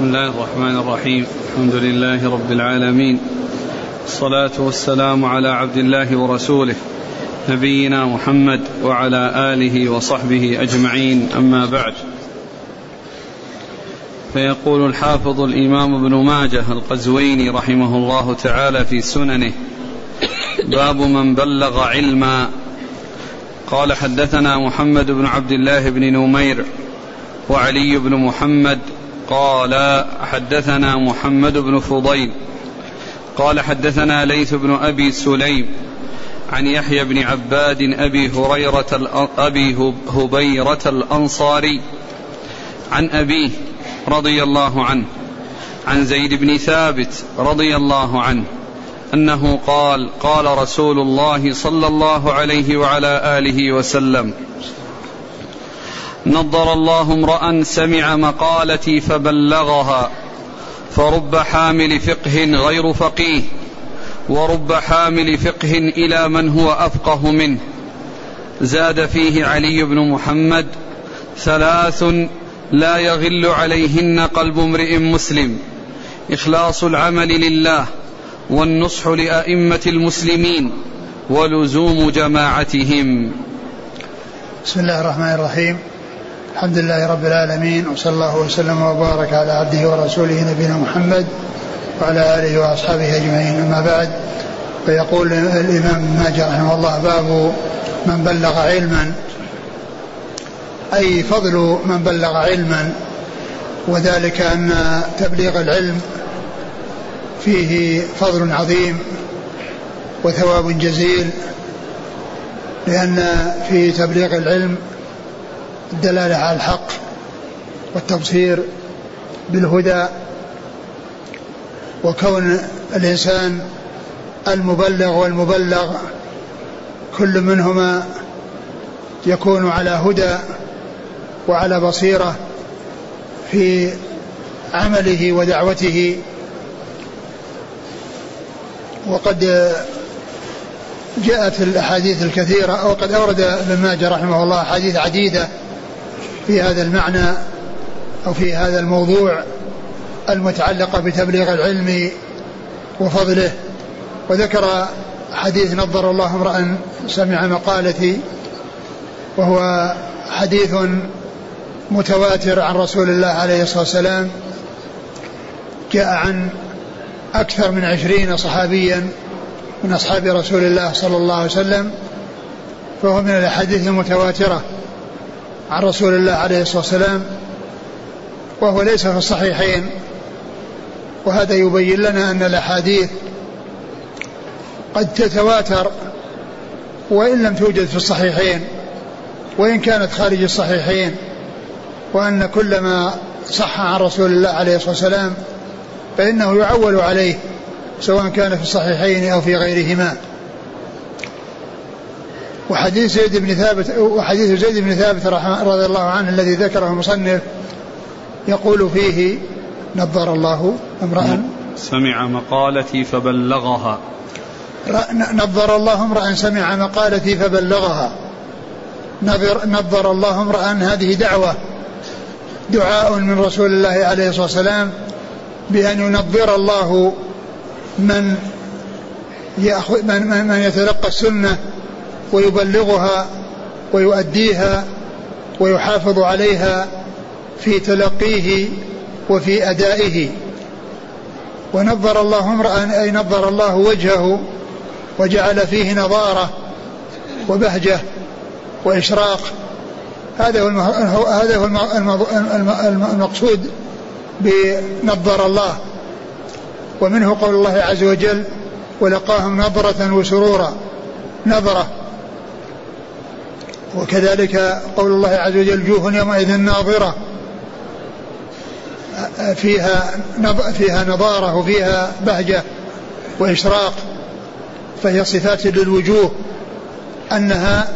بسم الله الرحمن الرحيم. الحمد لله رب العالمين. الصلاة والسلام على عبد الله ورسوله. نبينا محمد وعلى آله وصحبه أجمعين. أما بعد. فيقول الحافظ الإمام ابن ماجه القزويني رحمه الله تعالى في سننه باب من بلغ علما. قال حدثنا محمد بن عبد الله بن نمير وعلي بن محمد قال حدثنا محمد بن فضيل قال حدثنا ليث بن أبي سليم عن يحيى بن عباد أبي هريرة أبي هبيرة الأنصاري عن أبيه رضي الله عنه عن زيد بن ثابت رضي الله عنه أنه قال قال رسول الله صلى الله عليه وعلى آله وسلم نضر الله امرأ سمع مقالتي فبلغها فرب حامل فقه غير فقيه ورب حامل فقه إلى من هو أفقه منه. زاد فيه علي بن محمد ثلاث لا يغل عليهن قلب امرئ مسلم إخلاص العمل لله والنصح لأئمة المسلمين ولزوم جماعتهم. بسم الله الرحمن الرحيم. الحمد لله رب العالمين وصلى الله وسلم وبارك على عبده ورسوله نبينا محمد وعلى آله وأصحابه أجمعين. أما بعد فيقول الإمام ماجد رحمه الله باب من بلغ علما. أي فضل من بلغ علما وذلك أن تبليغ العلم فيه فضل عظيم وثواب جزيل لأن في تبليغ العلم الدلالة على الحق والتبصير بالهدى وكون الإنسان المبلغ والمبلغ كل منهما يكون على هدى وعلى بصيرة في عمله ودعوته. وقد جاءت الأحاديث الكثيرة وقد أورد ابن ماجه رحمه الله أحاديث عديدة في هذا المعنى أو في هذا الموضوع المتعلقة بتبليغ العلم وفضله. وذكر حديث نظر الله امرأ سمع مقالتي وهو حديث متواتر عن رسول الله عليه الصلاة والسلام جاء عن أكثر من عشرين صحابيا من أصحاب رسول الله صلى الله عليه وسلم فهو من الأحاديث المتواترة. عن رسول الله عليه الصلاة والسلام وهو ليس في الصحيحين. وهذا يبين لنا أن الأحاديث قد تتواتر وإن لم توجد في الصحيحين وإن كانت خارج الصحيحين وأن كل ما صح عن رسول الله عليه الصلاة والسلام فإنه يعول عليه سواء كان في الصحيحين أو في غيرهما. وحديث زيد بن ثابت وحديث زيد بن ثابت رضي الله عنه الذي ذكره المصنف يقول فيه نظر الله امرأ سمع مقالتي فبلغها. نظر الله امرأ سمع مقالتي فبلغها. نظر, نظر الله امرأ هذه دعوة. دعاء من رسول الله عليه الصلاة والسلام بأن ينظر الله من يأخذ من, من يتلقى السنة ويبلغها ويؤديها ويحافظ عليها في تلقيه وفي أدائه. ونظر الله امرأ أي نظر الله وجهه وجعل فيه نظارة وبهجة وإشراق. هذا هو هذا هو المقصود بنظر الله. ومنه قول الله عز وجل ولقاهم نظرة وسرورا. نظرة. وكذلك قول الله عز وجل وجوه يومئذ ناظرة. فيها فيها نضارة وفيها بهجة وإشراق فهي صفات للوجوه أنها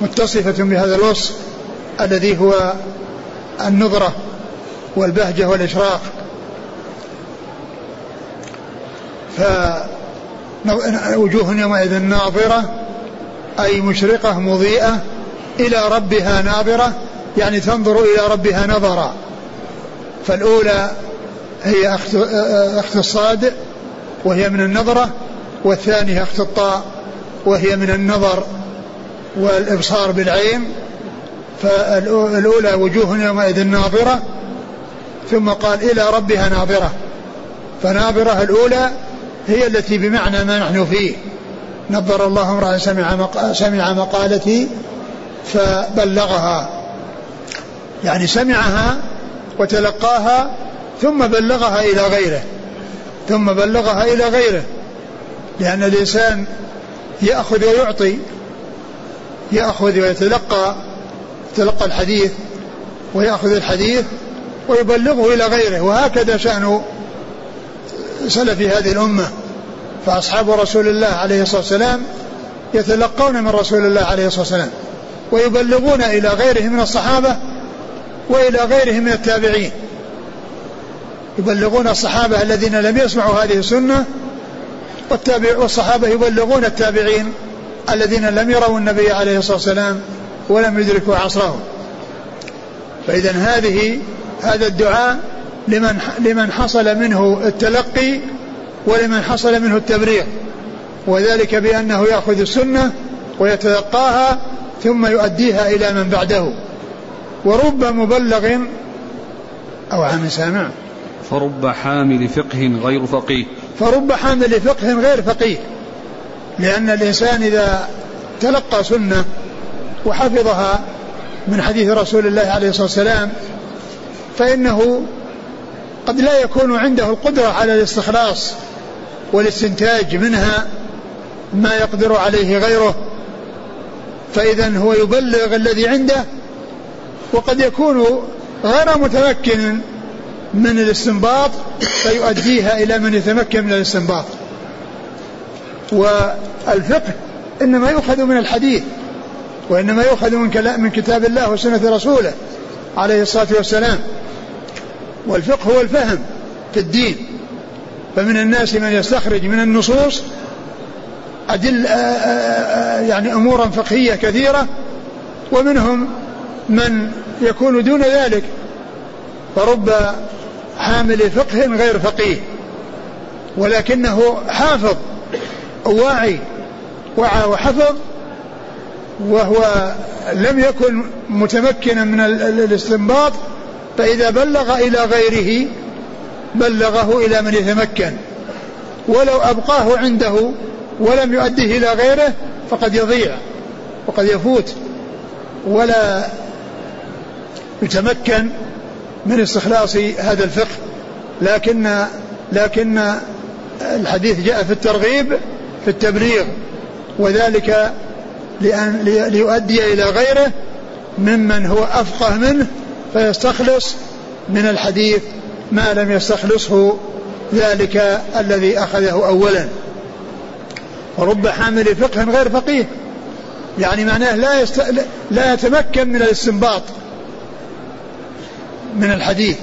متصفة بهذا الوصف الذي هو النظرة والبهجة والإشراق. فوجوه يومئذ ناظرة أي مشرقة مضيئة إلى ربها ناظرة يعني تنظر إلى ربها نظرا فالأولى هي أخت, الصاد وهي من النظرة والثانية أخت الطاء وهي من النظر والإبصار بالعين. فالأولى وجوه يومئذ ناظرة ثم قال إلى ربها ناظرة. فناظرة الأولى هي التي بمعنى ما نحن فيه. نظر الله امرأ سمع, سمع مقالتي فبلغها. يعني سمعها وتلقاها ثم بلغها إلى غيره. ثم بلغها إلى غيره. لأن الإنسان يأخذ ويعطي يأخذ ويتلقى يتلقى الحديث ويأخذ الحديث ويبلغه إلى غيره. وهكذا شأن سلف هذه الأمة. فأصحاب رسول الله عليه الصلاة والسلام يتلقون من رسول الله عليه الصلاة والسلام. ويبلغون إلى غيرهم من الصحابة وإلى غيرهم من التابعين. يبلغون الصحابة الذين لم يسمعوا هذه السنة والصحابة يبلغون التابعين الذين لم يروا النبي عليه الصلاة والسلام ولم يدركوا عصره. فإذا هذه هذا الدعاء لمن لمن حصل منه التلقي ولمن حصل منه التبرير وذلك بأنه يأخذ السنة ويتلقاها ثم يؤديها إلى من بعده. ورب مبلغ أو عام سامع. فرب حامل فقه غير فقيه. فرب حامل فقه غير فقيه. لأن الإنسان إذا تلقى سنة وحفظها من حديث رسول الله عليه الصلاة والسلام فإنه قد لا يكون عنده القدرة على الاستخلاص والاستنتاج منها ما يقدر عليه غيره. فإذا هو يبلغ الذي عنده وقد يكون غير متمكن من الاستنباط فيؤديها إلى من يتمكن من الاستنباط. والفقه إنما يؤخذ من الحديث وإنما يؤخذ من كلام من كتاب الله وسنة رسوله عليه الصلاة والسلام. والفقه هو الفهم في الدين فمن الناس من يستخرج من النصوص أدل يعني أمورا فقهية كثيرة ومنهم من يكون دون ذلك فرب حامل فقه غير فقيه ولكنه حافظ واعي وعى وحفظ وهو لم يكن متمكنا من الاستنباط فإذا بلغ إلى غيره بلغه إلى من يتمكن ولو أبقاه عنده ولم يؤديه إلى غيره فقد يضيع وقد يفوت ولا يتمكن من استخلاص هذا الفقه. لكن لكن الحديث جاء في الترغيب في التبليغ وذلك لأن ليؤدي إلى غيره ممن هو أفقه منه فيستخلص من الحديث ما لم يستخلصه ذلك الذي أخذه أولا. ورب حامل فقه غير فقيه. يعني معناه لا يست... لا يتمكن من الاستنباط من الحديث.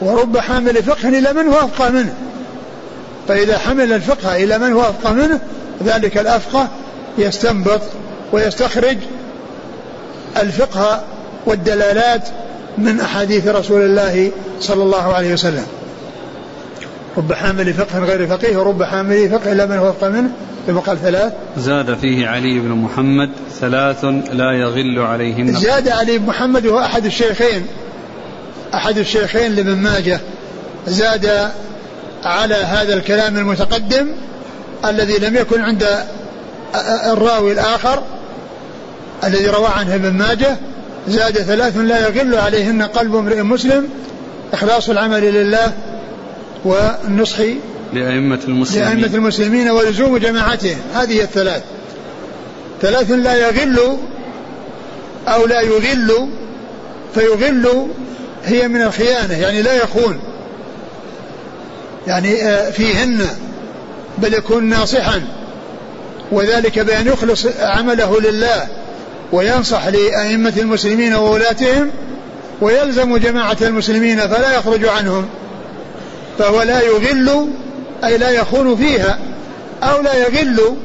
ورب حامل فقه إلى من هو أفقه منه. فإذا حمل الفقه إلى من هو أفقه منه ذلك الأفقه يستنبط ويستخرج الفقه والدلالات من أحاديث رسول الله صلى الله عليه وسلم. رب حامل فقه غير فقيه ورب حامل فقه إلا من هو أفقه منه ثم قال ثلاث. زاد فيه علي بن محمد ثلاث لا يغل عليهن. زاد علي بن محمد وهو أحد الشيخين أحد الشيخين لابن ماجه. زاد على هذا الكلام المتقدم الذي لم يكن عند الراوي الآخر الذي روى عنه ابن ماجه. زاد ثلاث لا يغل عليهن قلب امرئ مسلم. إخلاص العمل لله. والنصح لأئمة المسلمين. لأئمة المسلمين ولزوم جماعتهم. هذه الثلاث. ثلاث لا يغل أو لا يغل فيغل هي من الخيانة يعني لا يخون. يعني آه، فيهن بل يكون ناصحا. وذلك بأن يخلص عمله لله وينصح لأئمة المسلمين وولاتهم ويلزم جماعة المسلمين فلا يخرج عنهم. فهو لا يغل أي لا يخون فيها أو لا يغل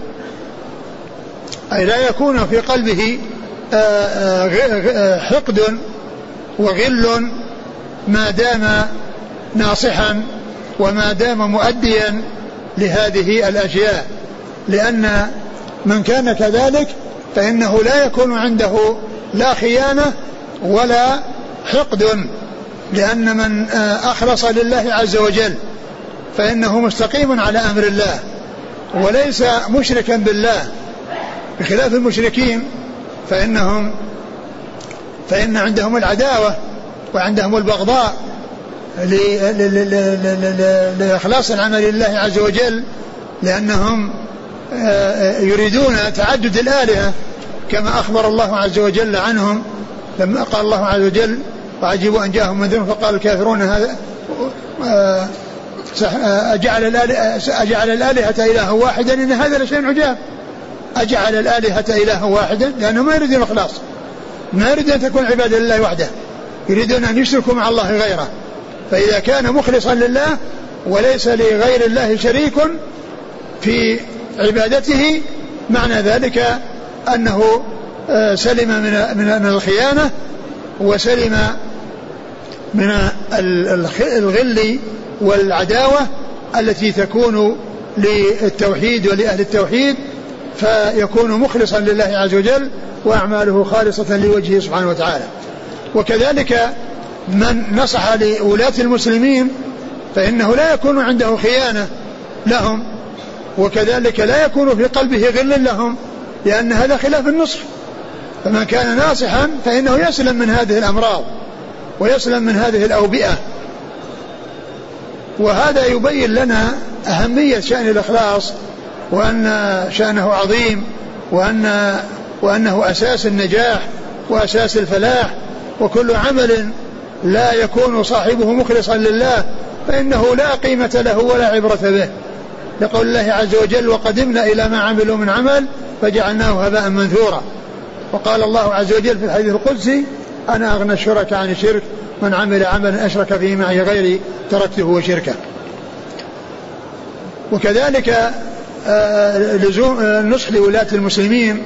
أي لا يكون في قلبه آه، آه، حقد وغل ما دام ناصحا وما دام مؤديا لهذه الأشياء. لأن من كان كذلك فإنه لا يكون عنده لا خيانة ولا حقد. لأن من أخلص لله عز وجل فإنه مستقيم على أمر الله وليس مشركا بالله. بخلاف المشركين فإنهم فإن عندهم العداوة وعندهم البغضاء لإخلاص العمل لله عز وجل لأنهم آه، يريدون تعدد الآلهة كما أخبر الله عز وجل عنهم لما قال الله عز وجل وعجبوا أن جاءهم منذر فقال الكافرون هذا آه، أجعل الآلهة, أجعل الآلهة إلها واحدا إن هذا لشيء عجاب. أجعل الآلهة إلها واحدا لأنهم ما يريدون الإخلاص. ما يريد أن تكون عبادة لله وحده. يريدون أن يشركوا مع الله غيره. فإذا كان مخلصا لله وليس لغير الله شريك في عبادته معنى ذلك أنه آه، سلم من من الخيانة وسلم من الغل والعداوة التي تكون للتوحيد ولأهل التوحيد فيكون مخلصا لله عز وجل وأعماله خالصة لوجهه سبحانه وتعالى. وكذلك من نصح لولاة المسلمين فإنه لا يكون عنده خيانة لهم وكذلك لا يكون في قلبه غل لهم لأن هذا خلاف النصح. فمن كان ناصحا فإنه يسلم من هذه الأمراض. ويسلم من هذه الأوبئة. وهذا يبين لنا أهمية شأن الإخلاص وأن شأنه عظيم وأن وأنه أساس النجاح وأساس الفلاح وكل عمل لا يكون صاحبه مخلصا لله فإنه لا قيمة له ولا عبرة به. لقول الله عز وجل وقدمنا إلى ما عملوا من عمل فجعلناه هباء منثورا. وقال الله عز وجل في الحديث القدسي أنا أغنى الشرك عن الشرك من عمل عملا أشرك فيه معي غيري تركته وشركه وكذلك آه، لزوم النصح آه، لولاة المسلمين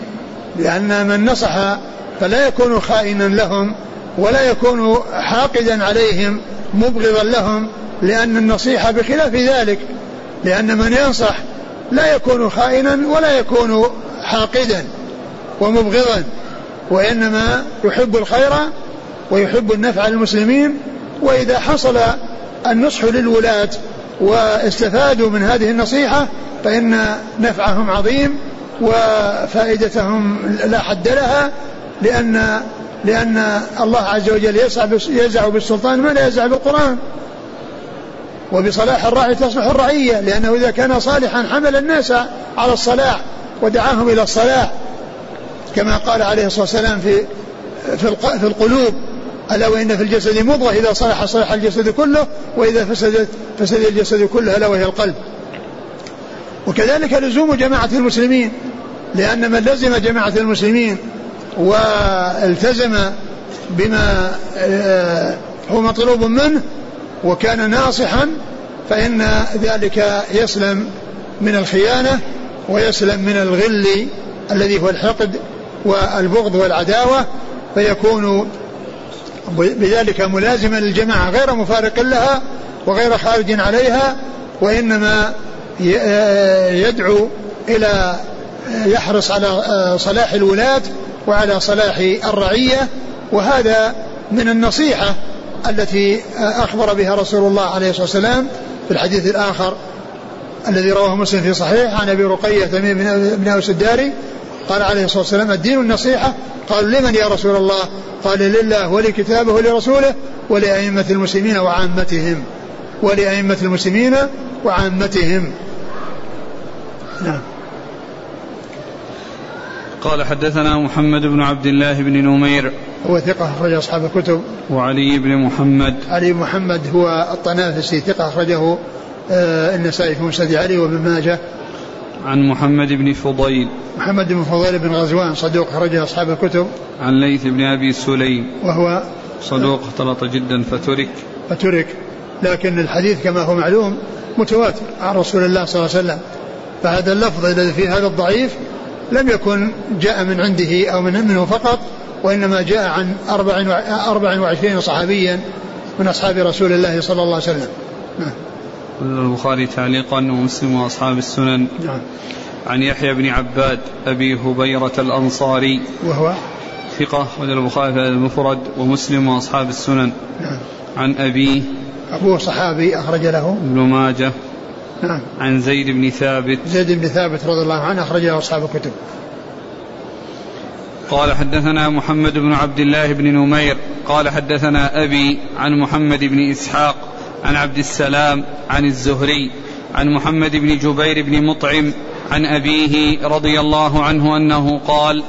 لأن من نصح فلا يكون خائنا لهم ولا يكون حاقدا عليهم مبغضا لهم لأن النصيحة بخلاف ذلك لأن من ينصح لا يكون خائنا ولا يكون حاقدا ومبغضا. وإنما يحب الخير ويحب النفع للمسلمين وإذا حصل النصح للولاة واستفادوا من هذه النصيحة فإن نفعهم عظيم وفائدتهم لا حد لها لأن لأن الله عز وجل يزع بالسلطان ما لا يزع بالقرآن. وبصلاح الراعي تصلح الرعية لأنه إذا كان صالحا حمل الناس على الصلاح ودعاهم إلى الصلاح. كما قال عليه الصلاة والسلام في في القلوب ألا وإن في الجسد مضغة إذا صلح صلح الجسد كله وإذا فسدت فسد الجسد كله ألا وهي القلب. وكذلك لزوم جماعة المسلمين لأن من لزم جماعة المسلمين والتزم بما آه، هو مطلوب منه وكان ناصحا فإن ذلك يسلم من الخيانة ويسلم من الغل الذي هو الحقد والبغض والعداوة فيكون بذلك ملازما للجماعة غير مفارق لها وغير خارج عليها وإنما يدعو إلى يحرص على صلاح الولاة وعلى صلاح الرعية وهذا من النصيحة التي أخبر بها رسول الله عليه الصلاة والسلام في الحديث الآخر الذي رواه مسلم في صحيح عن أبي رقية تميم بن أوس الداري قال عليه الصلاة والسلام الدين النصيحة. قالوا لمن يا رسول الله؟ قال لله ولكتابه ولرسوله ولأئمة المسلمين وعامتهم. ولأئمة المسلمين وعامتهم. نعم. قال حدثنا محمد بن عبد الله بن نمير. هو ثقة أخرج أصحاب الكتب. وعلي بن محمد. علي بن محمد هو الطنافسي ثقة أخرجه آه النسائي في مسند علي وابن ماجه. عن محمد بن فضيل محمد بن فضيل بن غزوان صدوق أخرجه أصحاب الكتب. عن ليث بن أبي سليم وهو صدوق اختلط جدا فترك. فترك. لكن الحديث كما هو معلوم متواتر عن رسول الله صلى الله عليه وسلم. فهذا اللفظ الذي في هذا الضعيف لم يكن جاء من عنده أو من منه فقط وإنما جاء عن أربع وعشرين صحابيا من أصحاب رسول الله صلى الله عليه وسلم. نعم. البخاري تعليقا ومسلم وأصحاب السنن. نعم. عن يحيى بن عباد أبي هبيرة الأنصاري. وهو؟ ثقة وجل البخاري في المفرد ومسلم وأصحاب السنن. نعم. عن أبيه أبوه صحابي أخرج له. ابن ماجه. نعم. عن زيد بن ثابت. زيد بن ثابت رضي الله عنه أخرج له أصحاب الكتب. قال حدثنا محمد بن عبد الله بن نمير. قال حدثنا أبي عن محمد بن إسحاق. عن عبد السلام عن الزهري عن محمد بن جبير بن مطعم عن أبيه رضي الله عنه أنه قال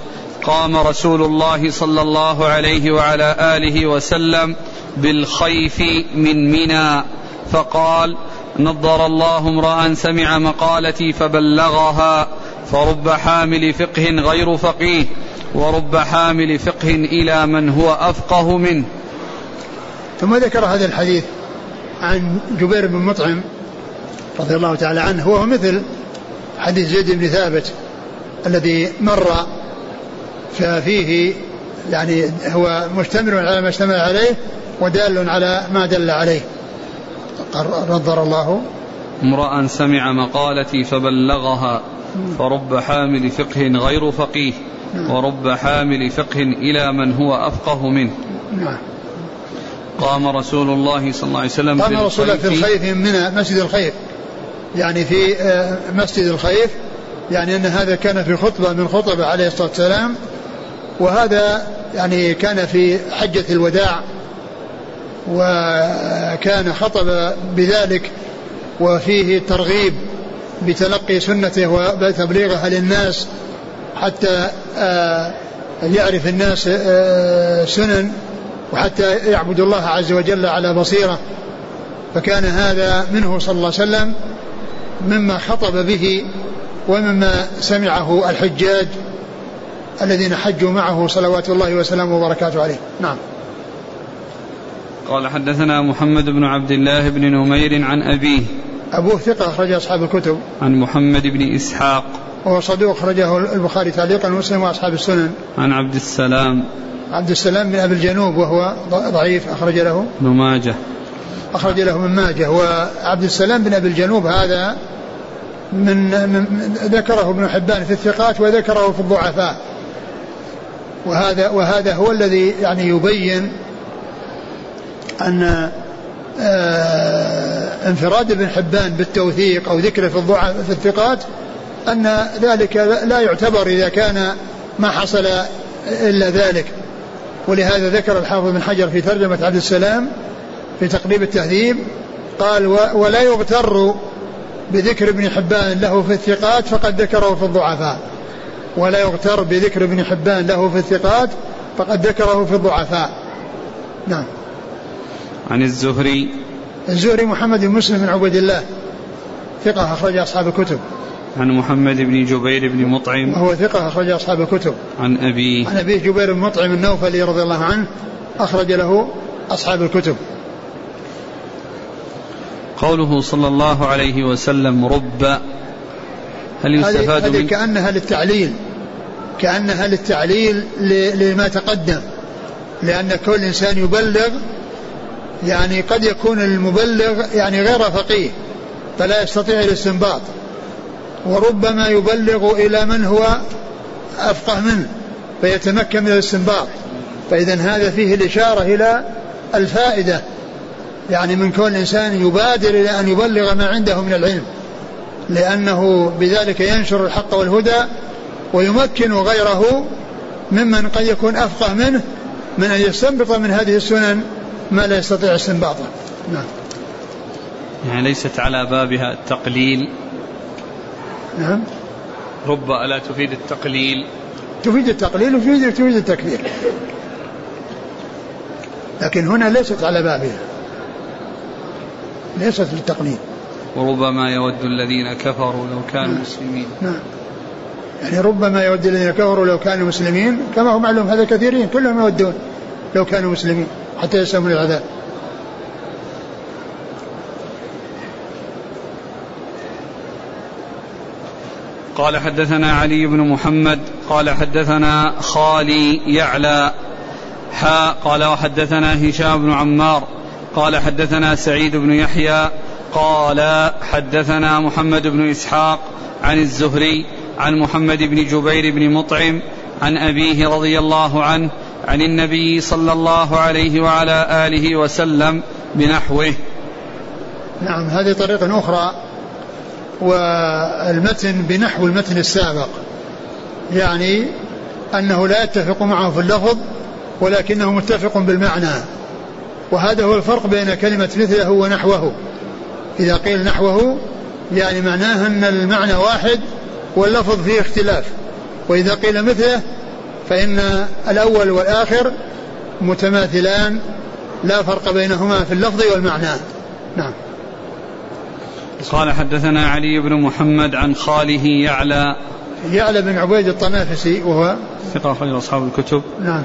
قام رسول الله صلى الله عليه وعلى آله وسلم بالخيف من منى فقال نضر الله امرأ سمع مقالتي فبلغها فرب حامل فقه غير فقيه ورب حامل فقه إلى من هو أفقه منه. ثم ذكر هذا الحديث. عن جبير بن مطعم رضي الله تعالى عنه وهو مثل حديث زيد بن ثابت الذي مر ففيه يعني هو مشتمل على ما اشتمل عليه ودال على ما دل عليه. نظر الله. امرأ سمع مقالتي فبلغها فرب حامل فقه غير فقيه نعم. ورب حامل فقه إلى من هو أفقه منه. نعم. قام رسول الله صلى الله عليه وسلم قام رسول الله في الخيف. من مسجد الخيف. يعني في آه، مسجد الخيف. يعني أن هذا كان في خطبة من خطبة عليه الصلاة والسلام. وهذا يعني كان في حجة الوداع. وكان خطب بذلك. وفيه ترغيب بتلقي سنته وتبليغها للناس. حتى آه، يعرف الناس آه، سنن. وحتى يعبد الله عز وجل على بصيرة. فكان هذا منه صلى الله عليه وسلم مما خطب به ومما سمعه الحجاج الذين حجوا معه صلوات الله وسلامه وبركاته عليه. نعم. قال حدثنا محمد بن عبد الله بن نمير عن أبيه. أبوه ثقة أخرج أصحاب الكتب. عن محمد بن إسحاق. وهو صدوق أخرجه البخاري تعليقا ومسلم وأصحاب السنن. عن عبد السلام. عبد السلام بن أبي الجنوب وهو ضعيف أخرج له. ابن ماجه. أخرج له من ماجه. وعبد السلام بن أبي الجنوب هذا من, من ذكره ابن حبان في الثقات وذكره في الضعفاء. وهذا وهذا هو الذي يعني يبين أن آه، انفراد ابن حبان بالتوثيق أو ذكره في الضعف في الثقات أن ذلك لا يعتبر إذا كان ما حصل إلا ذلك. ولهذا ذكر الحافظ بن حجر في ترجمة عبد السلام في تقريب التهذيب قال ولا يغتر بذكر ابن حبان له في الثقات فقد ذكره في الضعفاء. ولا يغتر بذكر ابن حبان له في الثقات فقد ذكره في الضعفاء. نعم. عن الزهري. الزهري محمد بن مسلم بن عبد الله ثقة أخرج أصحاب الكتب. عن محمد بن جبير بن مطعم. وهو ثقة أخرج أصحاب الكتب. عن أبيه عن أبيه جبير بن مطعم النوفلي رضي الله عنه أخرج له أصحاب الكتب. قوله صلى الله عليه وسلم رب هل يستفاد هذه كأنها للتعليل. كأنها للتعليل لما تقدم. لأن كل إنسان يبلغ يعني قد يكون المبلغ يعني غير فقيه فلا يستطيع الاستنباط. وربما يبلغ إلى من هو أفقه منه فيتمكن من الاستنباط. فإذا هذا فيه الإشارة إلى الفائدة يعني من كون الإنسان يبادر إلى أن يبلغ ما عنده من العلم لأنه بذلك ينشر الحق والهدى ويمكن غيره ممن قد يكون أفقه منه من أن يستنبط من هذه السنن ما لا يستطيع استنباطه. نعم. يعني ليست على بابها التقليل نعم. رب ألا تفيد التقليل؟ تفيد التقليل وتفيد تفيد التكبير. لكن هنا ليست على بابها. ليست للتقليد وربما يود الذين كفروا لو كانوا نعم. مسلمين. نعم. يعني ربما يود الذين كفروا لو كانوا مسلمين كما هو معلوم هذا كثيرين كلهم يودون لو كانوا مسلمين حتى يسلموا العذاب قال حدثنا علي بن محمد قال حدثنا خالي يعلى حاء قال وحدثنا هشام بن عمار قال حدثنا سعيد بن يحيى قال حدثنا محمد بن إسحاق عن الزهري عن محمد بن جبير بن مطعم عن أبيه رضي الله عنه عن النبي صلى الله عليه وعلى آله وسلم بنحوه. نعم هذه طريقة أخرى والمتن بنحو المتن السابق. يعني أنه لا يتفق معه في اللفظ ولكنه متفق بالمعنى. وهذا هو الفرق بين كلمة مثله ونحوه. إذا قيل نحوه يعني معناه أن المعنى واحد واللفظ فيه اختلاف. وإذا قيل مثله فإن الأول والآخر متماثلان لا فرق بينهما في اللفظ والمعنى. نعم. قال حدثنا علي بن محمد عن خاله يعلى. يعلى بن عبيد الطنافسي وهو ثقة أخرج أصحاب الكتب. نعم.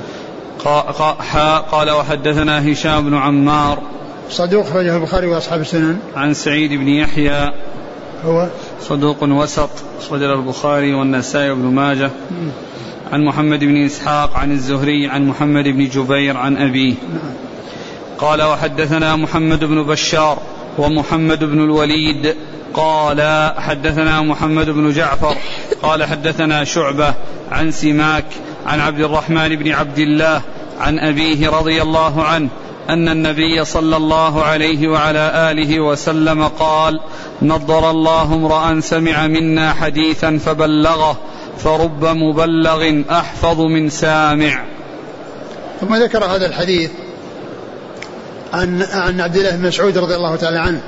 قال وحدثنا هشام بن عمار. صدوق أخرجه البخاري وأصحاب السنن. عن سعيد بن يحيى. هو صدوق وسط أخرجه البخاري والنسائي وابن ماجه. عن محمد بن إسحاق عن الزهري عن محمد بن جبير عن أبيه. نعم. قال وحدثنا محمد بن بشار. ومحمد بن الوليد قال حدثنا محمد بن جعفر قال حدثنا شعبة عن سماك عن عبد الرحمن بن عبد الله عن أبيه رضي الله عنه أن النبي صلى الله عليه وعلى آله وسلم قال نضر الله امرأ سمع منا حديثا فبلغه فرب مبلغ أحفظ من سامع. ثم ذكر هذا الحديث عن عن عبد الله بن مسعود رضي الله تعالى عنه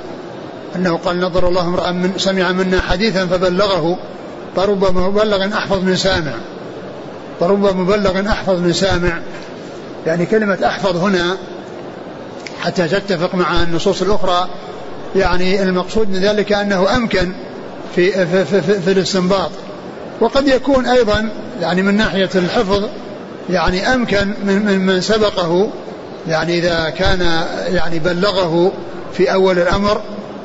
أنه قال نظر الله امرأ من سمع منا حديثا فبلغه فرب مبلغ أحفظ من سامع. فرب مبلغ أحفظ من سامع. يعني كلمة أحفظ هنا حتى تتفق مع النصوص الأخرى. يعني المقصود من ذلك أنه أمكن في في, في, في, في الاستنباط. وقد يكون أيضا يعني من ناحية الحفظ يعني أمكن من من, من سبقه يعني إذا كان يعني بلغه في أول الأمر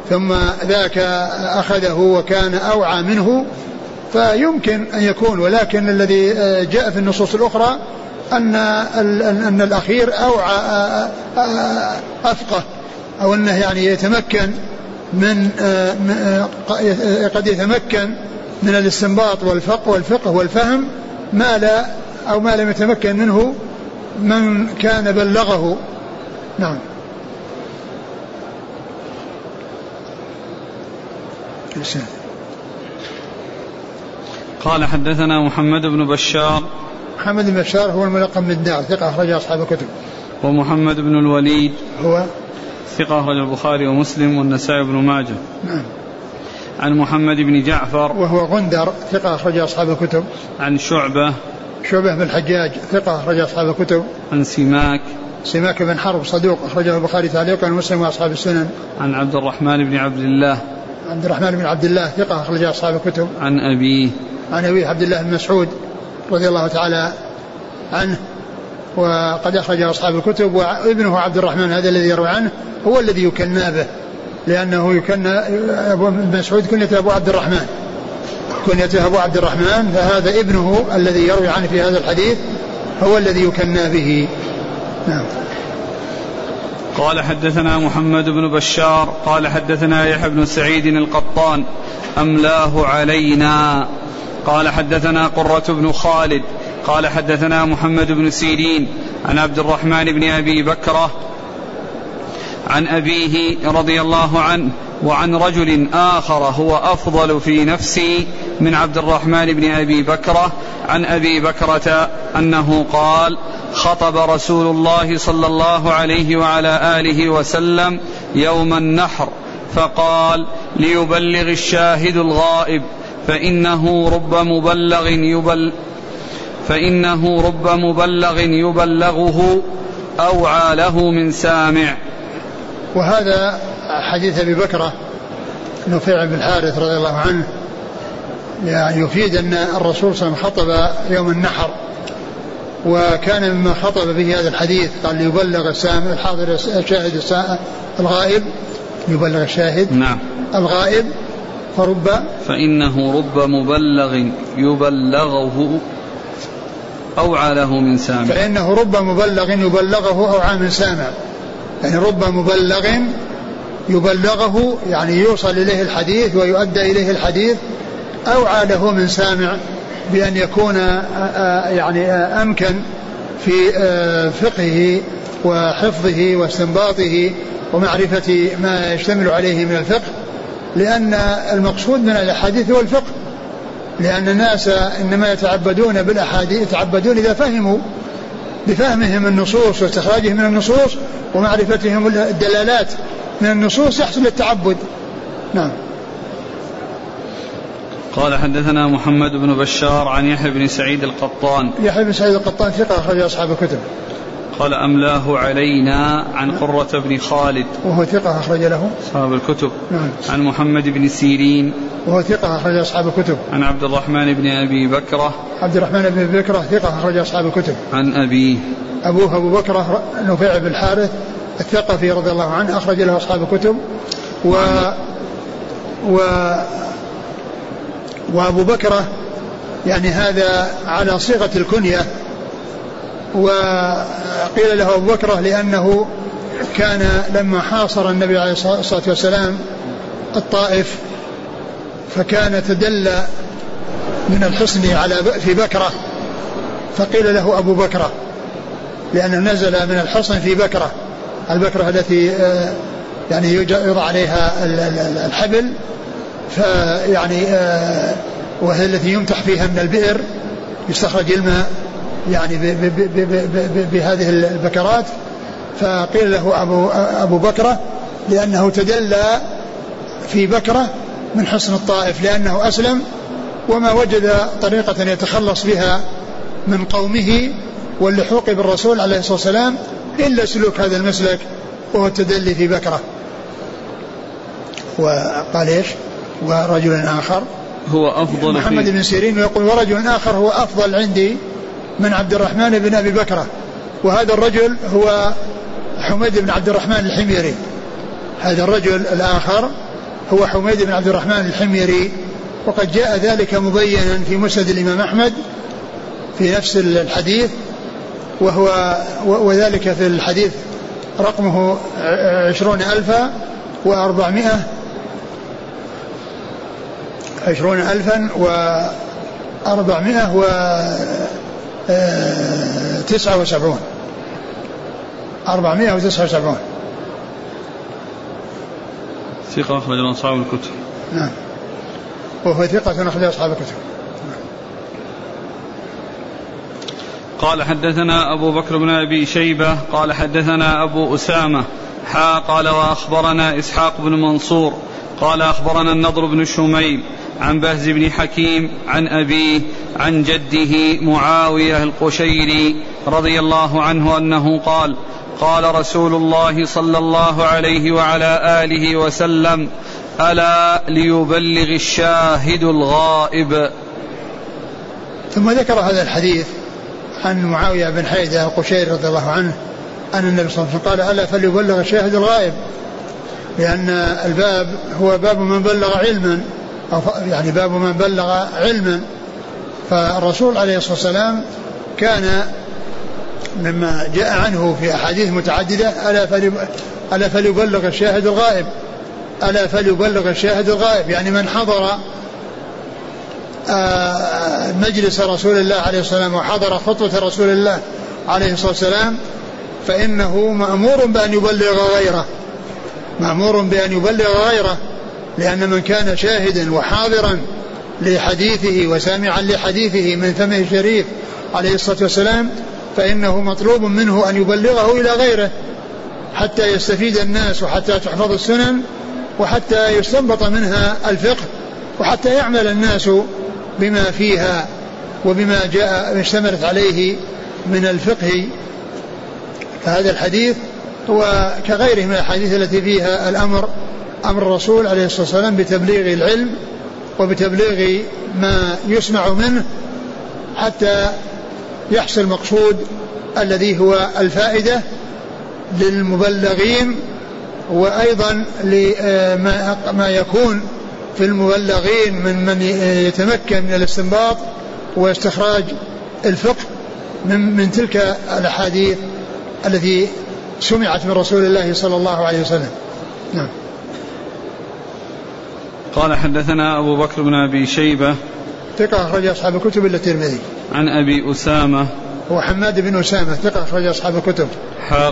ثم ذاك أخذه وكان أوعى منه فيمكن أن يكون. ولكن الذي جاء في النصوص الأخرى أن أن الأخير أوعى أفقه أو أنه يعني يتمكن من قد يتمكن من الاستنباط والفقه والفقه والفهم ما لا أو ما لم يتمكن منه من كان بلغه. نعم. قال حدثنا محمد بن بشار. محمد بن بشار هو الملقب بالدار ثقة أخرج أصحاب الكتب. ومحمد بن الوليد. هو؟ ثقة أخرج البخاري ومسلم والنسائي بن ماجه. نعم. عن محمد بن جعفر. وهو غندر ثقة أخرج أصحاب الكتب. عن شعبة. شعبة بن الحجاج ثقة أخرج أصحاب الكتب. عن سماك. سماك بن حرب صدوق أخرجه البخاري تعليقا ومسلم وأصحاب السنن. عن عبد الرحمن بن عبد الله. عبد الرحمن بن عبد الله ثقة أخرج أصحاب الكتب. عن أبيه. عن أبيه عبد الله بن مسعود رضي الله تعالى عنه. وقد أخرج أصحاب الكتب وابنه عبد الرحمن هذا الذي يروي عنه هو الذي يكنى به لأنه يكنى أبو مسعود كنيته أبو عبد الرحمن. كنيته أبو عبد الرحمن فهذا ابنه الذي يروي عنه في هذا الحديث هو الذي يكنى به. نعم. قال حدثنا محمد بن بشار قال حدثنا يحيى بن سعيد القطان أملاه علينا. قال حدثنا قرة بن خالد قال حدثنا محمد بن سيرين عن عبد الرحمن بن أبي بكرة عن أبيه رضي الله عنه وعن رجل آخر هو أفضل في نفسي من عبد الرحمن بن أبي بكرة عن أبي بكرة أنه قال خطب رسول الله صلى الله عليه وعلى آله وسلم يوم النحر فقال ليبلغ الشاهد الغائب فإنه رب مبلغ يبل فإنه رب مبلغ يبلغه أوعى له من سامع. وهذا حديث أبي بكرة نفيع بن الحارث رضي الله عنه يعني يفيد أن الرسول صلى الله عليه وسلم خطب يوم النحر وكان مما خطب به هذا الحديث قال ليبلغ السامع الحاضر الشاهد الغائب يبلغ الشاهد نعم. الغائب فرب فإنه رب مبلغ يبلغه أوعى له من سامع. فإنه رب مبلغ يبلغه أوعى من سامع. يعني رب مبلغ يبلغه يعني يوصل إليه الحديث ويؤدى إليه الحديث أو عاده من سامع بأن يكون يعني أمكن في فقهه وحفظه واستنباطه ومعرفة ما يشتمل عليه من الفقه لأن المقصود من الأحاديث هو الفقه. لأن الناس إنما يتعبدون بالأحاديث يتعبدون إذا فهموا بفهمهم النصوص واستخراجهم من النصوص ومعرفتهم الدلالات من النصوص يحصل التعبد. نعم. قال حدثنا محمد بن بشار عن يحيى بن سعيد القطان. يحيى بن سعيد القطان ثقة أخرج أصحاب الكتب. قال أملاه علينا عن قرة بن خالد. وهو ثقة أخرج له. أصحاب الكتب. نعم. عن محمد بن سيرين. وهو ثقة أخرج أصحاب الكتب. عن عبد الرحمن بن أبي بكرة. عبد الرحمن بن أبي بكرة ثقة أخرج أصحاب الكتب. عن أبيه. أبوه أبو بكرة نفيع بن الحارث الثقفي رضي الله عنه أخرج له أصحاب الكتب. و و وأبو بكرة يعني هذا على صيغة الكنية وقيل له أبو بكرة لأنه كان لما حاصر النبي عليه الصلاة والسلام الطائف فكان تدلى من الحصن على في بكرة. فقيل له أبو بكرة لأنه نزل من الحصن في بكرة. البكرة التي آه، يعني يوضع عليها الحبل فيعني آه، وهي التي يمتح فيها من البئر يستخرج الماء. يعني بهذه البكرات فقيل له أبو, أبو بكرة لأنه تدلى في بكرة من حصن الطائف لأنه أسلم وما وجد طريقة يتخلص بها من قومه واللحوق بالرسول عليه الصلاة والسلام إلا سلوك هذا المسلك وهو التدلي في بكرة. وقال إيش؟ ورجل آخر هو أفضل محمد بن سيرين ويقول ورجل آخر هو أفضل عندي من عبد الرحمن بن أبي بكرة وهذا الرجل هو حميد بن عبد الرحمن الحميري. هذا الرجل الآخر هو حميد بن عبد الرحمن الحميري. وقد جاء ذلك مبينا في مسند الإمام أحمد في نفس الحديث. وهو وذلك في الحديث رقمه عشرون ألفا وأربعمائة. عشرون ألفا وأربعمائة وتسعة وسبعون. أربعمائة وتسعة وسبعون. ثقة أخرج أصحاب الكتب. نعم. وهو ثقة أخرج أصحاب الكتب. قال حدثنا أبو بكر بن أبي شيبة قال حدثنا أبو أسامة حا قال وأخبرنا إسحاق بن منصور قال أخبرنا النضر بن شميل عن بهز بن حكيم عن أبيه عن جده معاوية القشيري رضي الله عنه أنه قال قال رسول الله صلى الله عليه وعلى آله وسلم ألا ليبلغ الشاهد الغائب. ثم ذكر هذا الحديث عن معاوية بن حيدة القشيري رضي الله عنه أن النبي صلى الله عليه وسلم قال ألا فليبلغ الشاهد الغائب لأن الباب هو باب من بلغ علما. يعني باب من بلغ علما. فالرسول عليه الصلاة والسلام كان مما جاء عنه في أحاديث متعددة ألا ألا فليبلغ الشاهد الغائب؟ ألا فليبلغ الشاهد الغائب؟ يعني من حضر آه، مجلس رسول الله عليه الصلاة والسلام وحضر خطبة رسول الله عليه الصلاة والسلام فإنه مأمور بأن يبلغ غيره. مأمور بأن يبلغ غيره. لأن من كان شاهدا وحاضرا لحديثه وسامعا لحديثه من فمه الشريف عليه الصلاة والسلام فإنه مطلوب منه أن يبلغه إلى غيره حتى يستفيد الناس وحتى تحفظ السنن وحتى يستنبط منها الفقه وحتى يعمل الناس بما فيها وبما جاء اشتملت عليه من الفقه. فهذا الحديث هو كغيره من الأحاديث التي فيها الأمر أمر الرسول عليه الصلاة والسلام بتبليغ العلم وبتبليغ ما يسمع منه حتى يحصل المقصود الذي هو الفائدة للمبلغين وأيضا لما ما يكون في المبلغين من من يتمكن من الاستنباط واستخراج الفقه من, من تلك الأحاديث التي سمعت من رسول الله صلى الله عليه وسلم. نعم. قال حدثنا أبو بكر بن أبي شيبة ثقة أخرج أصحاب الكتب إلا الترمذي. عن أبي أسامة هو حماد بن أسامة ثقة أخرج أصحاب الكتب.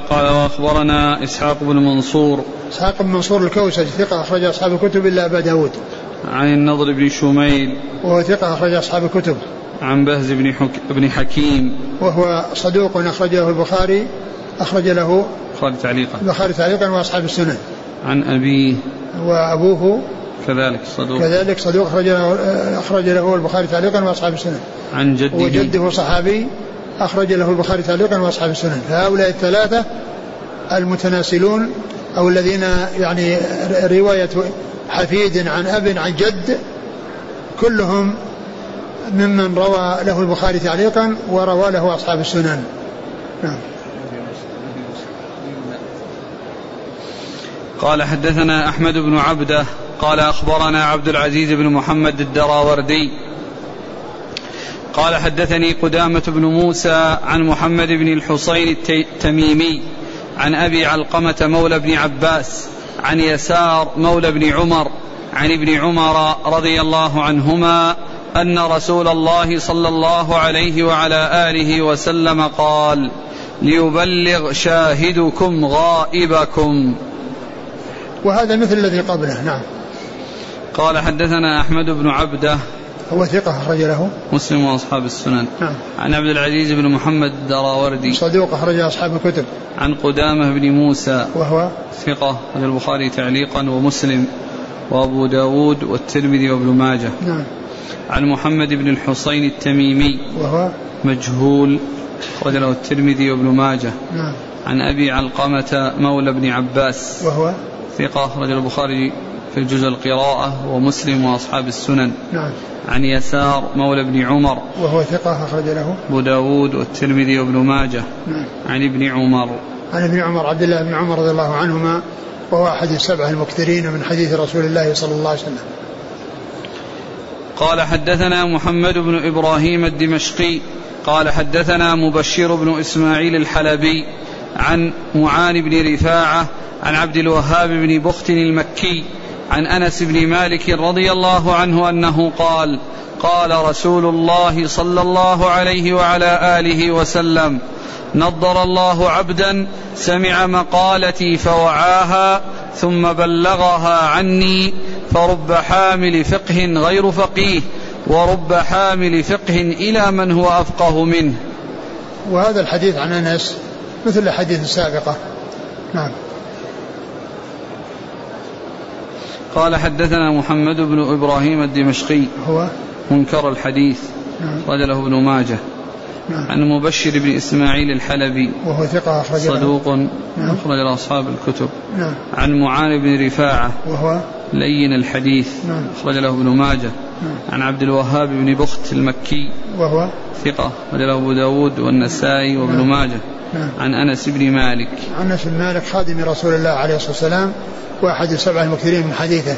قال وأخبرنا إسحاق بن منصور. إسحاق بن منصور الكوسج ثقة أخرج أصحاب الكتب إلا أبا داود. عن النضر بن شميل. وهو ثقة أخرج أصحاب الكتب. عن بهز بن, حك... بن حكيم. وهو صدوق أخرجه البخاري أخرج له البخاري تعليقا. البخاري تعليقا وأصحاب السنن. عن أبيه. وأبوه كذلك صدوق. كذلك صدوق أخرج له أخرج له البخاري تعليقا وأصحاب السنن. عن جده. وجده صحابي أخرج له البخاري تعليقا وأصحاب السنن. فهؤلاء الثلاثة المتناسلون أو الذين يعني رواية حفيد عن أب عن جد كلهم ممن روى له البخاري تعليقا وروى له أصحاب السنن. نعم. قال حدثنا أحمد بن عبدة قال أخبرنا عبد العزيز بن محمد الدراوردي. قال حدثني قدامة بن موسى عن محمد بن الحصين التميمي عن أبي علقمة مولى بن عباس عن يسار مولى بن عمر عن ابن عمر رضي الله عنهما أن رسول الله صلى الله عليه وعلى آله وسلم قال ليبلغ شاهدكم غائبكم. وهذا مثل الذي قبله نعم. قال حدثنا أحمد بن عبدة. هو ثقة أخرج له. مسلم وأصحاب السنن. نعم. عن عبد العزيز بن محمد الدراوردي. صدوق أخرج أصحاب الكتب. عن قدامة بن موسى. وهو ثقة. عن البخاري تعليقا ومسلم وأبو داود والترمذي وابن ماجه. نعم. عن محمد بن الحصين التميمي. وهو مجهول. أخرج له الترمذي وابن ماجه. نعم. عن أبي علقمة مولى بن عباس. وهو ثقة. أخرج البخاري في الجزء القراءة ومسلم وأصحاب السنن. نعم. عن يسار مولى بن عمر. وهو ثقة أخرج له. أبو داود والترمذي وابن ماجه. نعم. عن ابن عمر. عن ابن عمر عبد الله بن عمر رضي الله عنهما وهو أحد السبعة المكثرين من حديث رسول الله صلى الله عليه وسلم. قال حدثنا محمد بن إبراهيم الدمشقي. قال حدثنا مبشر بن إسماعيل الحلبي عن معان بن رفاعة عن عبد الوهاب بن بخت المكي عن أنس بن مالك رضي الله عنه أنه قال قال رسول الله صلى الله عليه وعلى آله وسلم نضر الله عبدا سمع مقالتي فوعاها ثم بلغها عني فرب حامل فقه غير فقيه ورب حامل فقه إلى من هو أفقه منه. وهذا الحديث عن أنس مثل الحديث السابقه نعم. قال حدثنا محمد بن إبراهيم الدمشقي. هو؟ منكر الحديث. نعم. له ابن ماجه. نعم. عن مبشر بن إسماعيل الحلبي. وهو ثقة أخرج صدوق. نعم. أخرج له أصحاب الكتب. نعم. عن معاذ بن رفاعة. وهو؟ لين الحديث. نعم. أخرج له ابن ماجه. نعم عن عبد الوهاب بن بخت المكي. وهو؟ ثقة. أخرج له أبو داود والنسائي وابن نعم. ماجه. نعم عن أنس بن مالك. عن أنس بن مالك خادم رسول الله عليه الصلاة والسلام واحد السبعه المكثرين من حديثه.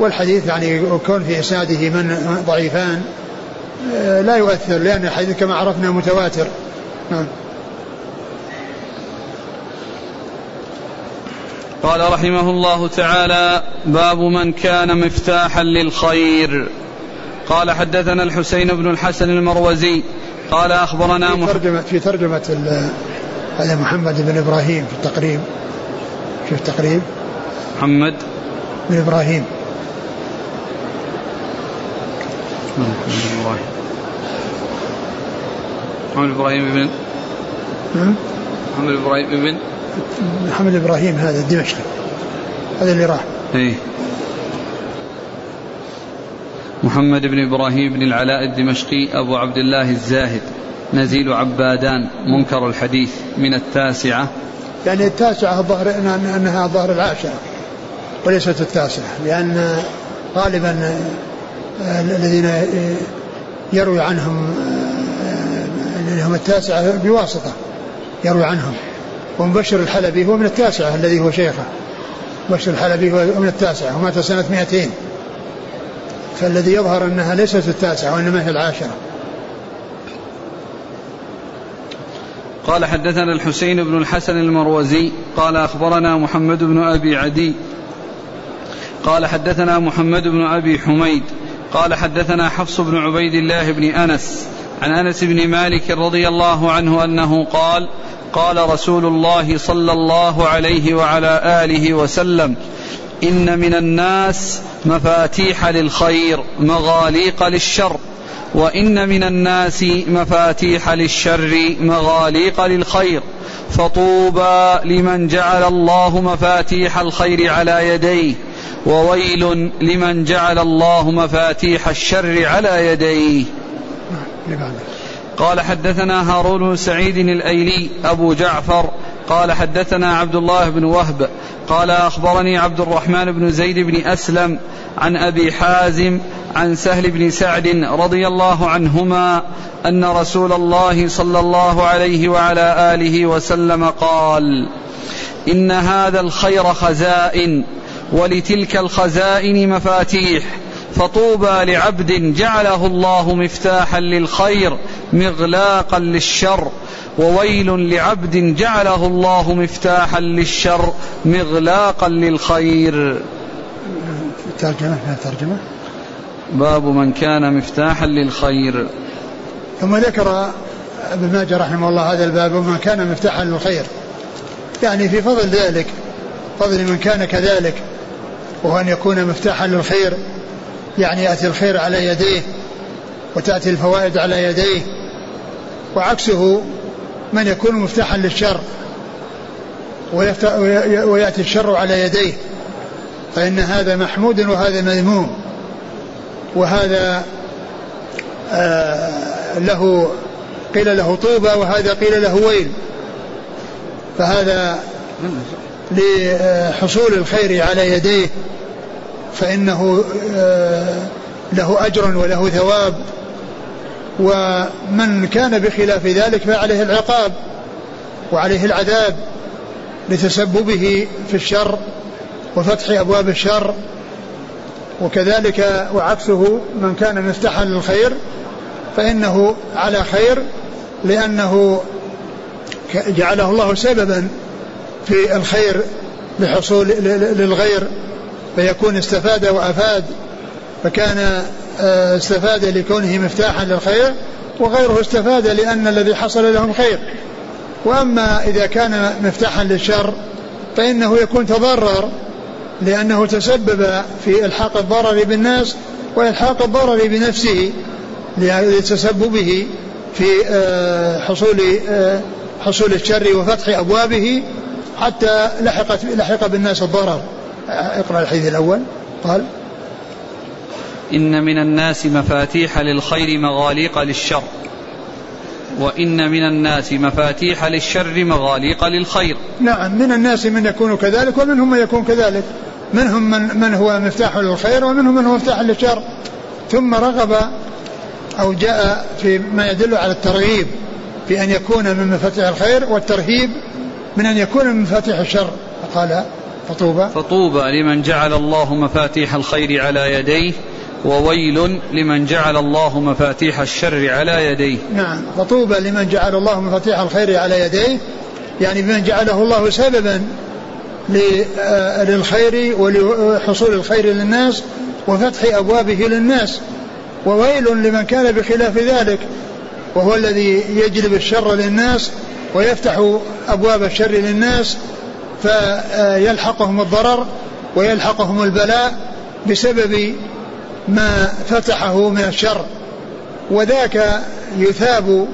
والحديث يعني كون في إسناده من ضعيفان آه، لا يؤثر لأن الحديث كما عرفنا متواتر. نعم. قال رحمه الله تعالى باب من كان مفتاحا للخير. قال حدثنا الحسين بن الحسن المروزي قال أخبرنا في محمد ترجمه في ترجمة ال- هذا محمد بن إبراهيم في التقريب. شوف التقريب. محمد. بن إبراهيم. محمد إبراهيم بن نعم محمد إبراهيم بن محمد إبراهيم هذا الدمشقي هذا اللي راح. إيه. محمد بن إبراهيم بن العلاء الدمشقي أبو عبد الله الزاهد نزيل عبادان منكر الحديث من التاسعة. يعني التاسعة إن- أنها الظهر العاشرة وليست التاسعة لأن غالبا آه، الذين آه، يروي عنهم آه، هم التاسعة بواسطة يروي عنهم. ومبشر الحلبي هو من التاسعة الذي هو شيخه. مبشر الحلبي هو من التاسعة ومات سنة 200 فالذي يظهر أنها ليست التاسعة وإنما هي العاشرة. قال حدثنا الحسين بن الحسن المروزي قال أخبرنا محمد بن أبي عدي قال حدثنا محمد بن أبي حميد قال حدثنا حفص بن عبيد الله بن أنس عن أنس بن مالك رضي الله عنه أنه قال قال رسول الله صلى الله عليه وعلى آله وسلم إن من الناس مفاتيح للخير مغاليق للشر. وإن من الناس مفاتيح للشر مغاليق للخير. فطوبى لمن جعل الله مفاتيح الخير على يديه وويل لمن جعل الله مفاتيح الشر على يديه. قال حدثنا هارون بن سعيد الأيلي أبو جعفر قال حدثنا عبد الله بن وهب قال أخبرني عبد الرحمن بن زيد بن أسلم عن أبي حازم عن سهل بن سعد رضي الله عنهما أن رسول الله صلى الله عليه وعلى آله وسلم قال إن هذا الخير خزائن ولتلك الخزائن مفاتيح فطوبى لعبد جعله الله مفتاحا للخير مغلاقا للشر وويل لعبد جعله الله مفتاحا للشر مغلاقا للخير. ترجمة ترجمة؟ باب من كان مفتاحا للخير. ثم ذكر ابن ماجه رحمه الله هذا الباب ومن كان مفتاحا للخير. يعني في فضل ذلك فضل من كان كذلك وهو أن يكون مفتاحا للخير. يعني يأتي الخير على يديه وتأتي الفوائد على يديه وعكسه من يكون مفتاحا للشر ويأتي الشر على يديه فإن هذا محمود وهذا مذموم وهذا آه له قيل له طوبى وهذا قيل له ويل. فهذا لحصول الخير على يديه فإنه آه، له أجر وله ثواب. ومن كان بخلاف ذلك فعليه العقاب وعليه العذاب لتسببه في الشر وفتح أبواب الشر وكذلك وعكسه من كان مفتاحا للخير فإنه على خير لأنه جعله الله سببا في الخير لحصول للغير فيكون استفاد وأفاد فكان استفاد لكونه مفتاحا للخير وغيره استفاد لأن الذي حصل لهم خير. وأما إذا كان مفتاحا للشر فإنه يكون تضرر لأنه تسبب في إلحاق الضرر بالناس وإلحاق الضرر بنفسه لتسببه في آه، حصول آه، حصول الشر وفتح أبوابه حتى لحقت لحق بالناس الضرر. اقرأ الحديث الأول. قال إن من الناس مفاتيح للخير مغاليق للشر. وإن من الناس مفاتيح للشر مغاليق للخير. نعم من الناس من يكون كذلك ومنهم من يكون كذلك. منهم من, من هو مفتاح للخير ومنهم من هو مفتاح للشر. ثم رغب أو جاء في ما يدل على الترغيب في أن يكون من مفاتيح الخير والترهيب من أن يكون من مفاتيح الشر. فقال فطوبى. فطوبى لمن جعل الله مفاتيح الخير على يديه وويل لمن جعل الله مفاتيح الشر على يديه. نعم فطوبى لمن جعل الله مفاتيح الخير على يديه. يعني بمن جعله الله سببا آه، للخير ولحصول الخير للناس وفتح أبوابه للناس. وويل لمن كان بخلاف ذلك وهو الذي يجلب الشر للناس ويفتح أبواب الشر للناس فيلحقهم الضرر ويلحقهم البلاء بسبب ما فتحه من الشر وذاك يثاب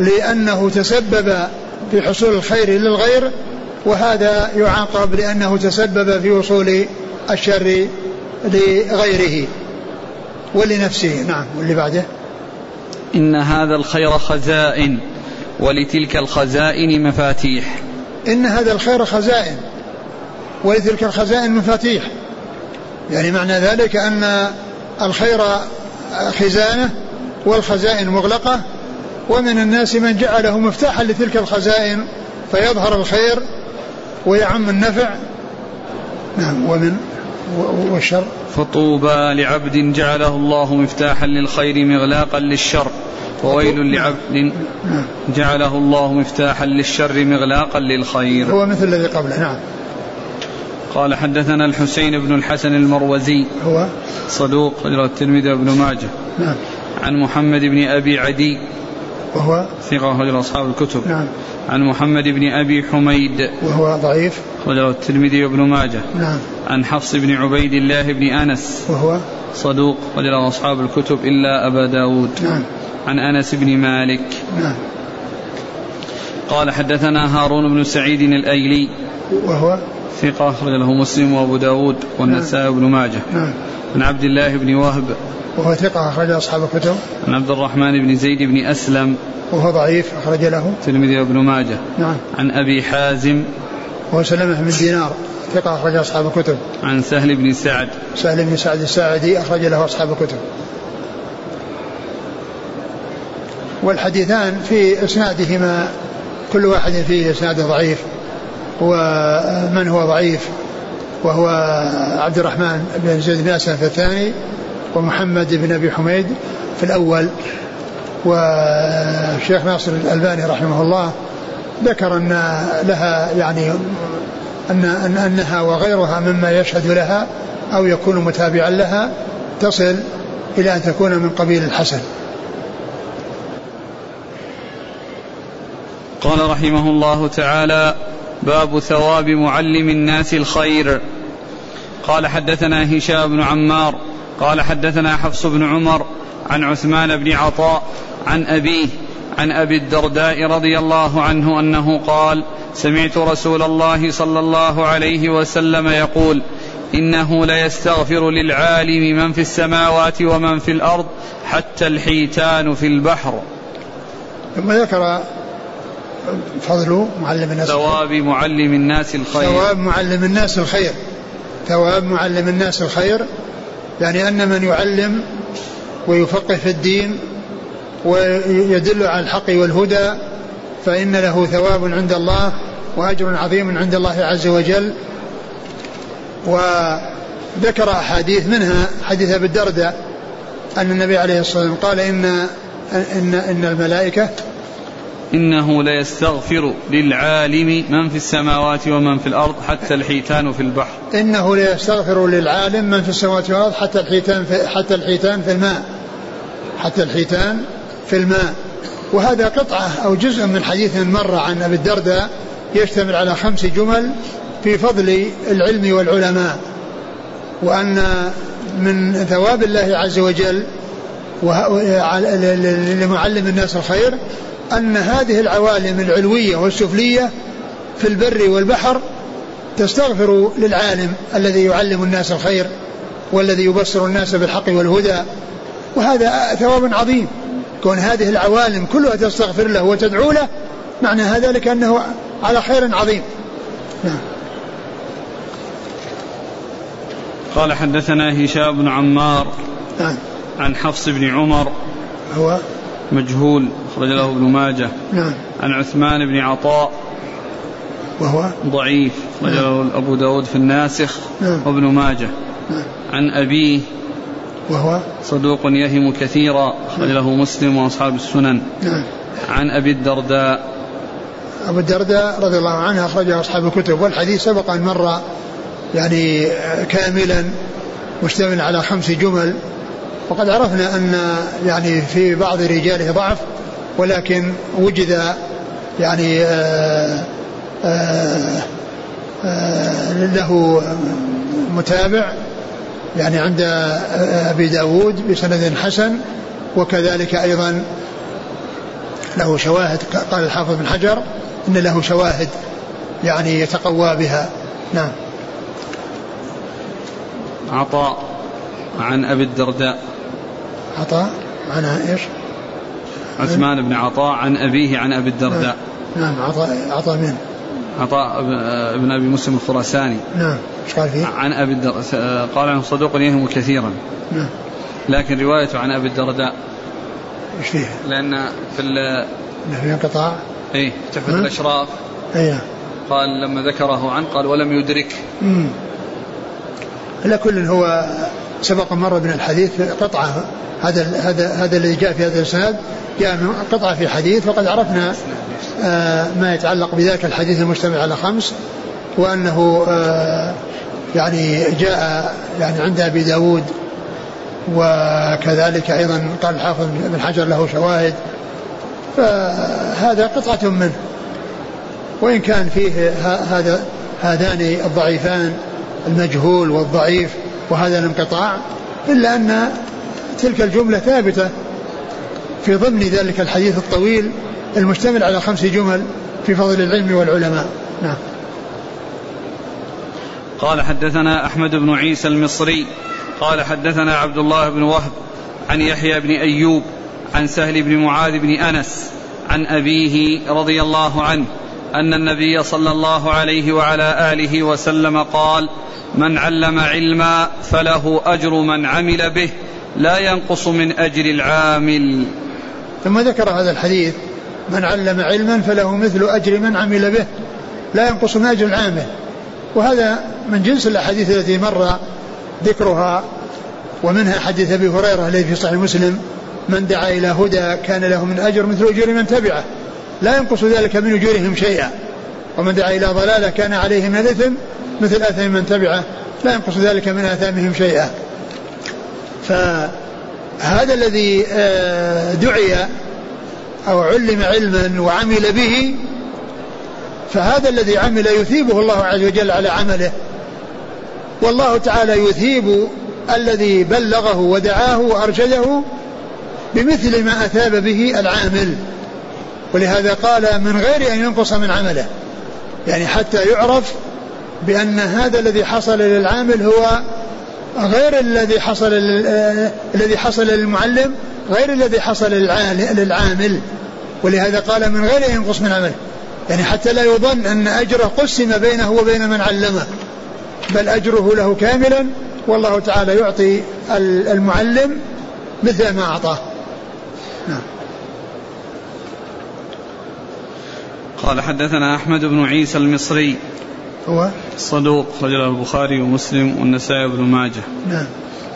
لأنه تسبب في حصول الخير للغير وهذا يعاقب لأنه تسبب في وصول الشر لغيره ولنفسه. نعم واللي بعده؟ إن هذا الخير خزائن ولتلك الخزائن مفاتيح. إن هذا الخير خزائن ولتلك الخزائن مفاتيح. يعني معنى ذلك أن الخير خزانة والخزائن مغلقة ومن الناس من جعله مفتاحا لتلك الخزائن فيظهر الخير ويعم النفع. نعم ومن والشر. فطوبى لعبد جعله الله مفتاحا للخير مغلاقا للشر وويل لعبد جعله الله مفتاحا للشر مغلاقا للخير. هو مثل الذي قبله نعم. قال حدثنا الحسين بن الحسن المروزي. هو؟ صدوق الترمذي وابن ماجه. نعم. عن محمد بن أبي عدي. وهو؟ ثقة رجل أصحاب الكتب. نعم. عن محمد بن أبي حميد. وهو ضعيف؟ رجل الترمذي وابن ماجه. نعم. عن حفص بن عبيد الله بن أنس. وهو؟ صدوق رجل أصحاب الكتب إلا أبا داود. نعم. عن أنس بن مالك. نعم. قال حدثنا هارون بن سعيد الأيلي. وهو؟ ثقة أخرج له مسلم وأبو داود والنسائي وابن ماجه. نعم. عن عبد الله بن وهب. وهو ثقة أخرج أصحاب الكتب. عن عبد الرحمن بن زيد بن أسلم. وهو ضعيف أخرج له. الترمذي وابن ماجه. نعم. عن أبي حازم. وهو سلمة بن دينار. ثقة أخرج أصحاب الكتب. عن سهل بن سعد. سهل بن سعد الساعدي أخرج له أصحاب الكتب. والحديثان في إسنادهما. كل واحد فيه إسناد ضعيف. ومن هو ضعيف وهو عبد الرحمن بن زيد بن أسلم في الثاني ومحمد بن أبي حميد في الأول. والشيخ ناصر الألباني رحمه الله ذكر أن لها يعني أن أن أنها وغيرها مما يشهد لها أو يكون متابعا لها تصل إلى أن تكون من قبيل الحسن. قال رحمه الله تعالى باب ثواب معلم الناس الخير. قال حدثنا هشام بن عمار قال حدثنا حفص بن عمر عن عثمان بن عطاء عن أبيه عن أبي الدرداء رضي الله عنه أنه قال سمعت رسول الله صلى الله عليه وسلم يقول إنه ليستغفر للعالم من في السماوات ومن في الأرض حتى الحيتان في البحر. ثم ذكر فضل معلم الناس ثواب معلم الناس الخير. ثواب معلم الناس الخير. ثواب معلم الناس الخير. يعني أن من يعلم ويفقه في الدين ويدل على الحق والهدى فإن له ثواب عند الله وأجر عظيم عند الله عز وجل. وذكر أحاديث منها حديث أبي الدرداء أن النبي عليه الصلاة والسلام قال إن إن إن الملائكة إنه ليستغفر للعالم من في السماوات ومن في الأرض حتى الحيتان في البحر. إنه ليستغفر للعالم من في السماوات والأرض حتى الحيتان في حتى الحيتان في الماء. حتى الحيتان في الماء. وهذا قطعة أو جزء من حديث مر عن أبي الدرداء يشتمل على خمس جمل في فضل العلم والعلماء. وأن من ثواب الله عز وجل لمعلم الناس الخير أن هذه العوالم العلوية والسفلية في البر والبحر تستغفر للعالم الذي يعلم الناس الخير والذي يبصر الناس بالحق والهدى. وهذا ثواب عظيم. كون هذه العوالم كلها تستغفر له وتدعو له معنى ذلك أنه على خير عظيم. نعم. قال حدثنا هشام بن عمار نعم. عن حفص بن عمر هو مجهول أخرج له ابن ماجه. نعم. عن عثمان بن عطاء. وهو؟ ضعيف أخرج له أبو داود في الناسخ نعم. وابن ماجه. نعم. عن أبيه. وهو؟ صدوق يهم كثيرا أخرج له مسلم وأصحاب السنن. نعم. عن أبي الدرداء. أبو الدرداء رضي الله عنه أخرجه أصحاب الكتب والحديث سبق أن مر يعني كاملا مشتمل على خمس جمل. وقد عرفنا أن يعني في بعض رجاله ضعف ولكن وجد يعني آآ آآ آآ له متابع يعني عند أبي داود بسند حسن وكذلك أيضا له شواهد قال الحافظ بن حجر إن له شواهد يعني يتقوى بها. نعم. عطاء عن أبي الدرداء. عطاء عنها إيش؟ عثمان بن عطاء عن أبيه عن أبي الدرداء. نعم. عطاء عطاء من؟ عطاء بن أبي مسلم الخراساني. نعم. إيش قال فيه؟ عن أبي الدرداء قال عنه صدوق يهم كثيرا. نعم. لكن روايته عن أبي الدرداء. إيش فيه؟ لأن في ال في انقطاع؟ إيه. تحفة الأشراف. اي قال لما ذكره عنه قال ولم يدرك. امم على كل هو سبق مر من الحديث قطعة هذا هذا هذا الذي جاء في هذا الإسناد جاء من قطعة في حديث وقد عرفنا آه ما يتعلق بذاك الحديث المجتمع على خمس وأنه آه يعني جاء يعني عند أبي داود وكذلك أيضا قال الحافظ بن حجر له شواهد فهذا قطعة منه. وإن كان فيه هذا هذان الضعيفان المجهول والضعيف وهذا الانقطاع إلا أن تلك الجملة ثابتة في ضمن ذلك الحديث الطويل المشتمل على خمس جمل في فضل العلم والعلماء. نعم. قال حدثنا أحمد بن عيسى المصري قال حدثنا عبد الله بن وهب عن يحيى بن أيوب عن سهل بن معاذ بن أنس عن أبيه رضي الله عنه أن النبي صلى الله عليه وعلى آله وسلم قال من علم علما فله أجر من عمل به لا ينقص من أجر العامل. ثم ذكر هذا الحديث من علم علما فله مثل أجر من عمل به لا ينقص من أجر العامل. وهذا من جنس الأحاديث التي مر ذكرها ومنها حديث أبي هريرة الذي في صحيح مسلم من دعا إلى هدى كان له من أجر مثل أجور من تبعه. لا ينقص ذلك من أجورهم شيئا. ومن دعا إلى ضلالة كان عليه من الإثم مثل آثام من تبعه. لا ينقص ذلك من آثامهم شيئا. فهذا الذي آه، دعي أو علم علما وعمل به فهذا الذي عمل يثيبه الله عز وجل على عمله. والله تعالى يثيب الذي بلغه ودعاه وأرشده بمثل ما أثاب به العامل. ولهذا قال من غير أن ينقص من عمله. يعني حتى يعرف بأن هذا الذي حصل للعامل هو غير الذي حصل الذي حصل للمعلم غير الذي حصل للعامل ولهذا قال من غير أن ينقص من عمله. يعني حتى لا يظن أن أجره قسم بينه وبين من علمه. بل أجره له كاملا والله تعالى يعطي المعلم مثل ما أعطاه. نعم. قال حدثنا أحمد بن عيسى المصري. هو؟ صدوق رجل البخاري ومسلم والنسائي بن ماجه. نعم.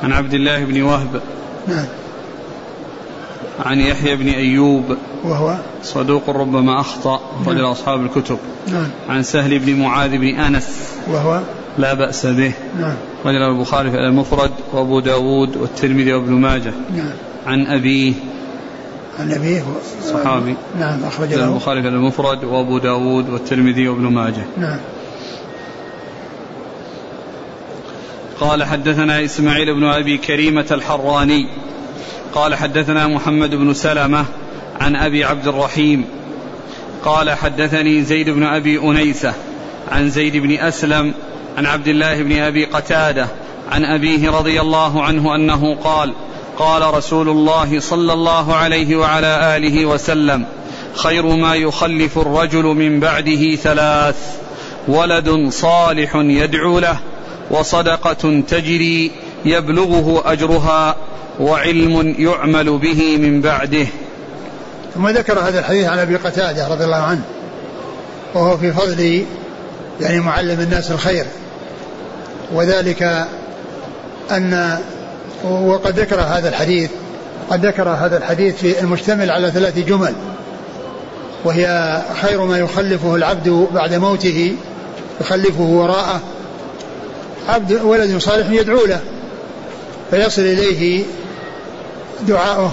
عن عبد الله بن وهب. نعم. عن يحيى بن أيوب. وهو؟ صدوق ربما أخطأ رجل نعم. أصحاب الكتب. نعم. عن سهل بن معاذ بن أنس. وهو؟ لا بأس به. نعم. رجل البخاري في المفرد وأبو داود والترمذي وابن ماجه. نعم. عن أبيه. عن أبيه صحابي. نعم أخرج له. البخاري في المفرد وأبو داود والترمذي وابن ماجه. نعم. قال حدثنا إسماعيل بن أبي كريمة الحراني. قال حدثنا محمد بن سلمة عن أبي عبد الرحيم. قال حدثني زيد بن أبي أنيسة عن زيد بن أسلم عن عبد الله بن أبي قتادة عن أبيه رضي الله عنه أنه قال قال رسول الله صلى الله عليه وعلى آله وسلم خير ما يخلف الرجل من بعده ثلاث ولد صالح يدعو له وصدقة تجري يبلغه أجرها وعلم يعمل به من بعده. ثم ذكر هذا الحديث عن أبي قتادة رضي الله عنه وهو في فضل يعني معلم الناس الخير وذلك أن وقد ذكر هذا الحديث قد ذكر هذا الحديث في المشتمل على ثلاث جمل وهي خير ما يخلفه العبد بعد موته يخلفه وراءه عبد ولد صالح يدعو له فيصل إليه دعاؤه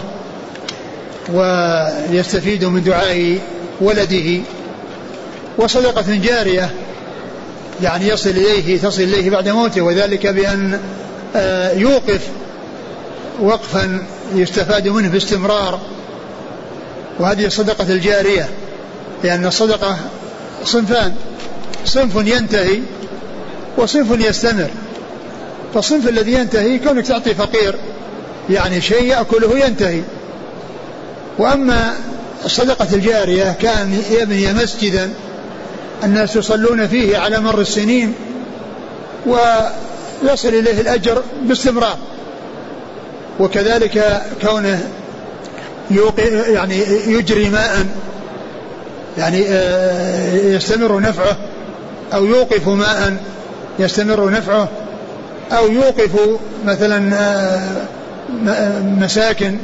ويستفيد من دعاء ولده وصدقة جارية يعني يصل إليه تصل إليه بعد موته وذلك بأن آه، يوقف وقفا يستفاد منه باستمرار وهذه الصدقة الجارية لأن الصدقة صنفان. صنف ينتهي وصنف يستمر. فالصنف الذي ينتهي كونك تعطي فقير يعني شيء يأكله ينتهي. وأما الصدقة الجارية كان يبني مسجدا الناس يصلون فيه على مر السنين ويصل إليه الأجر باستمرار. وكذلك كونه يعني يجري ماء يعني آه، يستمر نفعه أو يوقف ماء يستمر نفعه أو يوقف مثلا آه، مساكن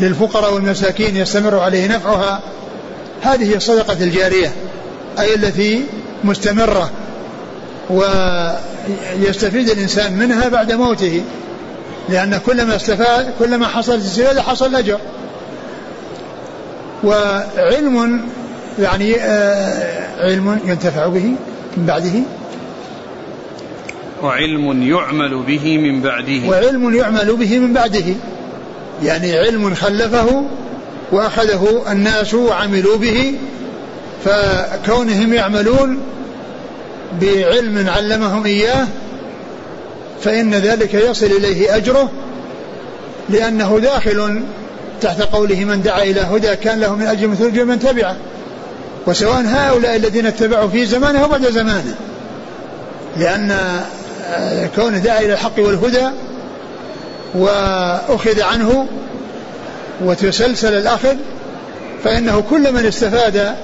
للفقراء والمساكين يستمر عليه نفعها. هذه الصدقة الجارية أي التي مستمرة ويستفيد الإنسان منها بعد موته. لأن كلما استفاد كلما حصلت الاستفادة حصل الأجر وعلم يعني آه، علم ينتفع به من بعده. وعلم يعمل به من بعده. وعلم يعمل به من بعده. يعني علم خلفه وأخذه الناس وعملوا به. فكونهم يعملون بعلم علمهم إياه فإن ذلك يصل إليه أجره لأنه داخل تحت قوله من دعا إلى هدى كان له من أجل مثل أجر من تبعه وسواء هؤلاء الذين اتبعوا في زمانه وبعد زمانه. لأن آه، كونه دعا إلى الحق والهدى وأخذ عنه وتسلسل الأخذ فإنه كل من استفاد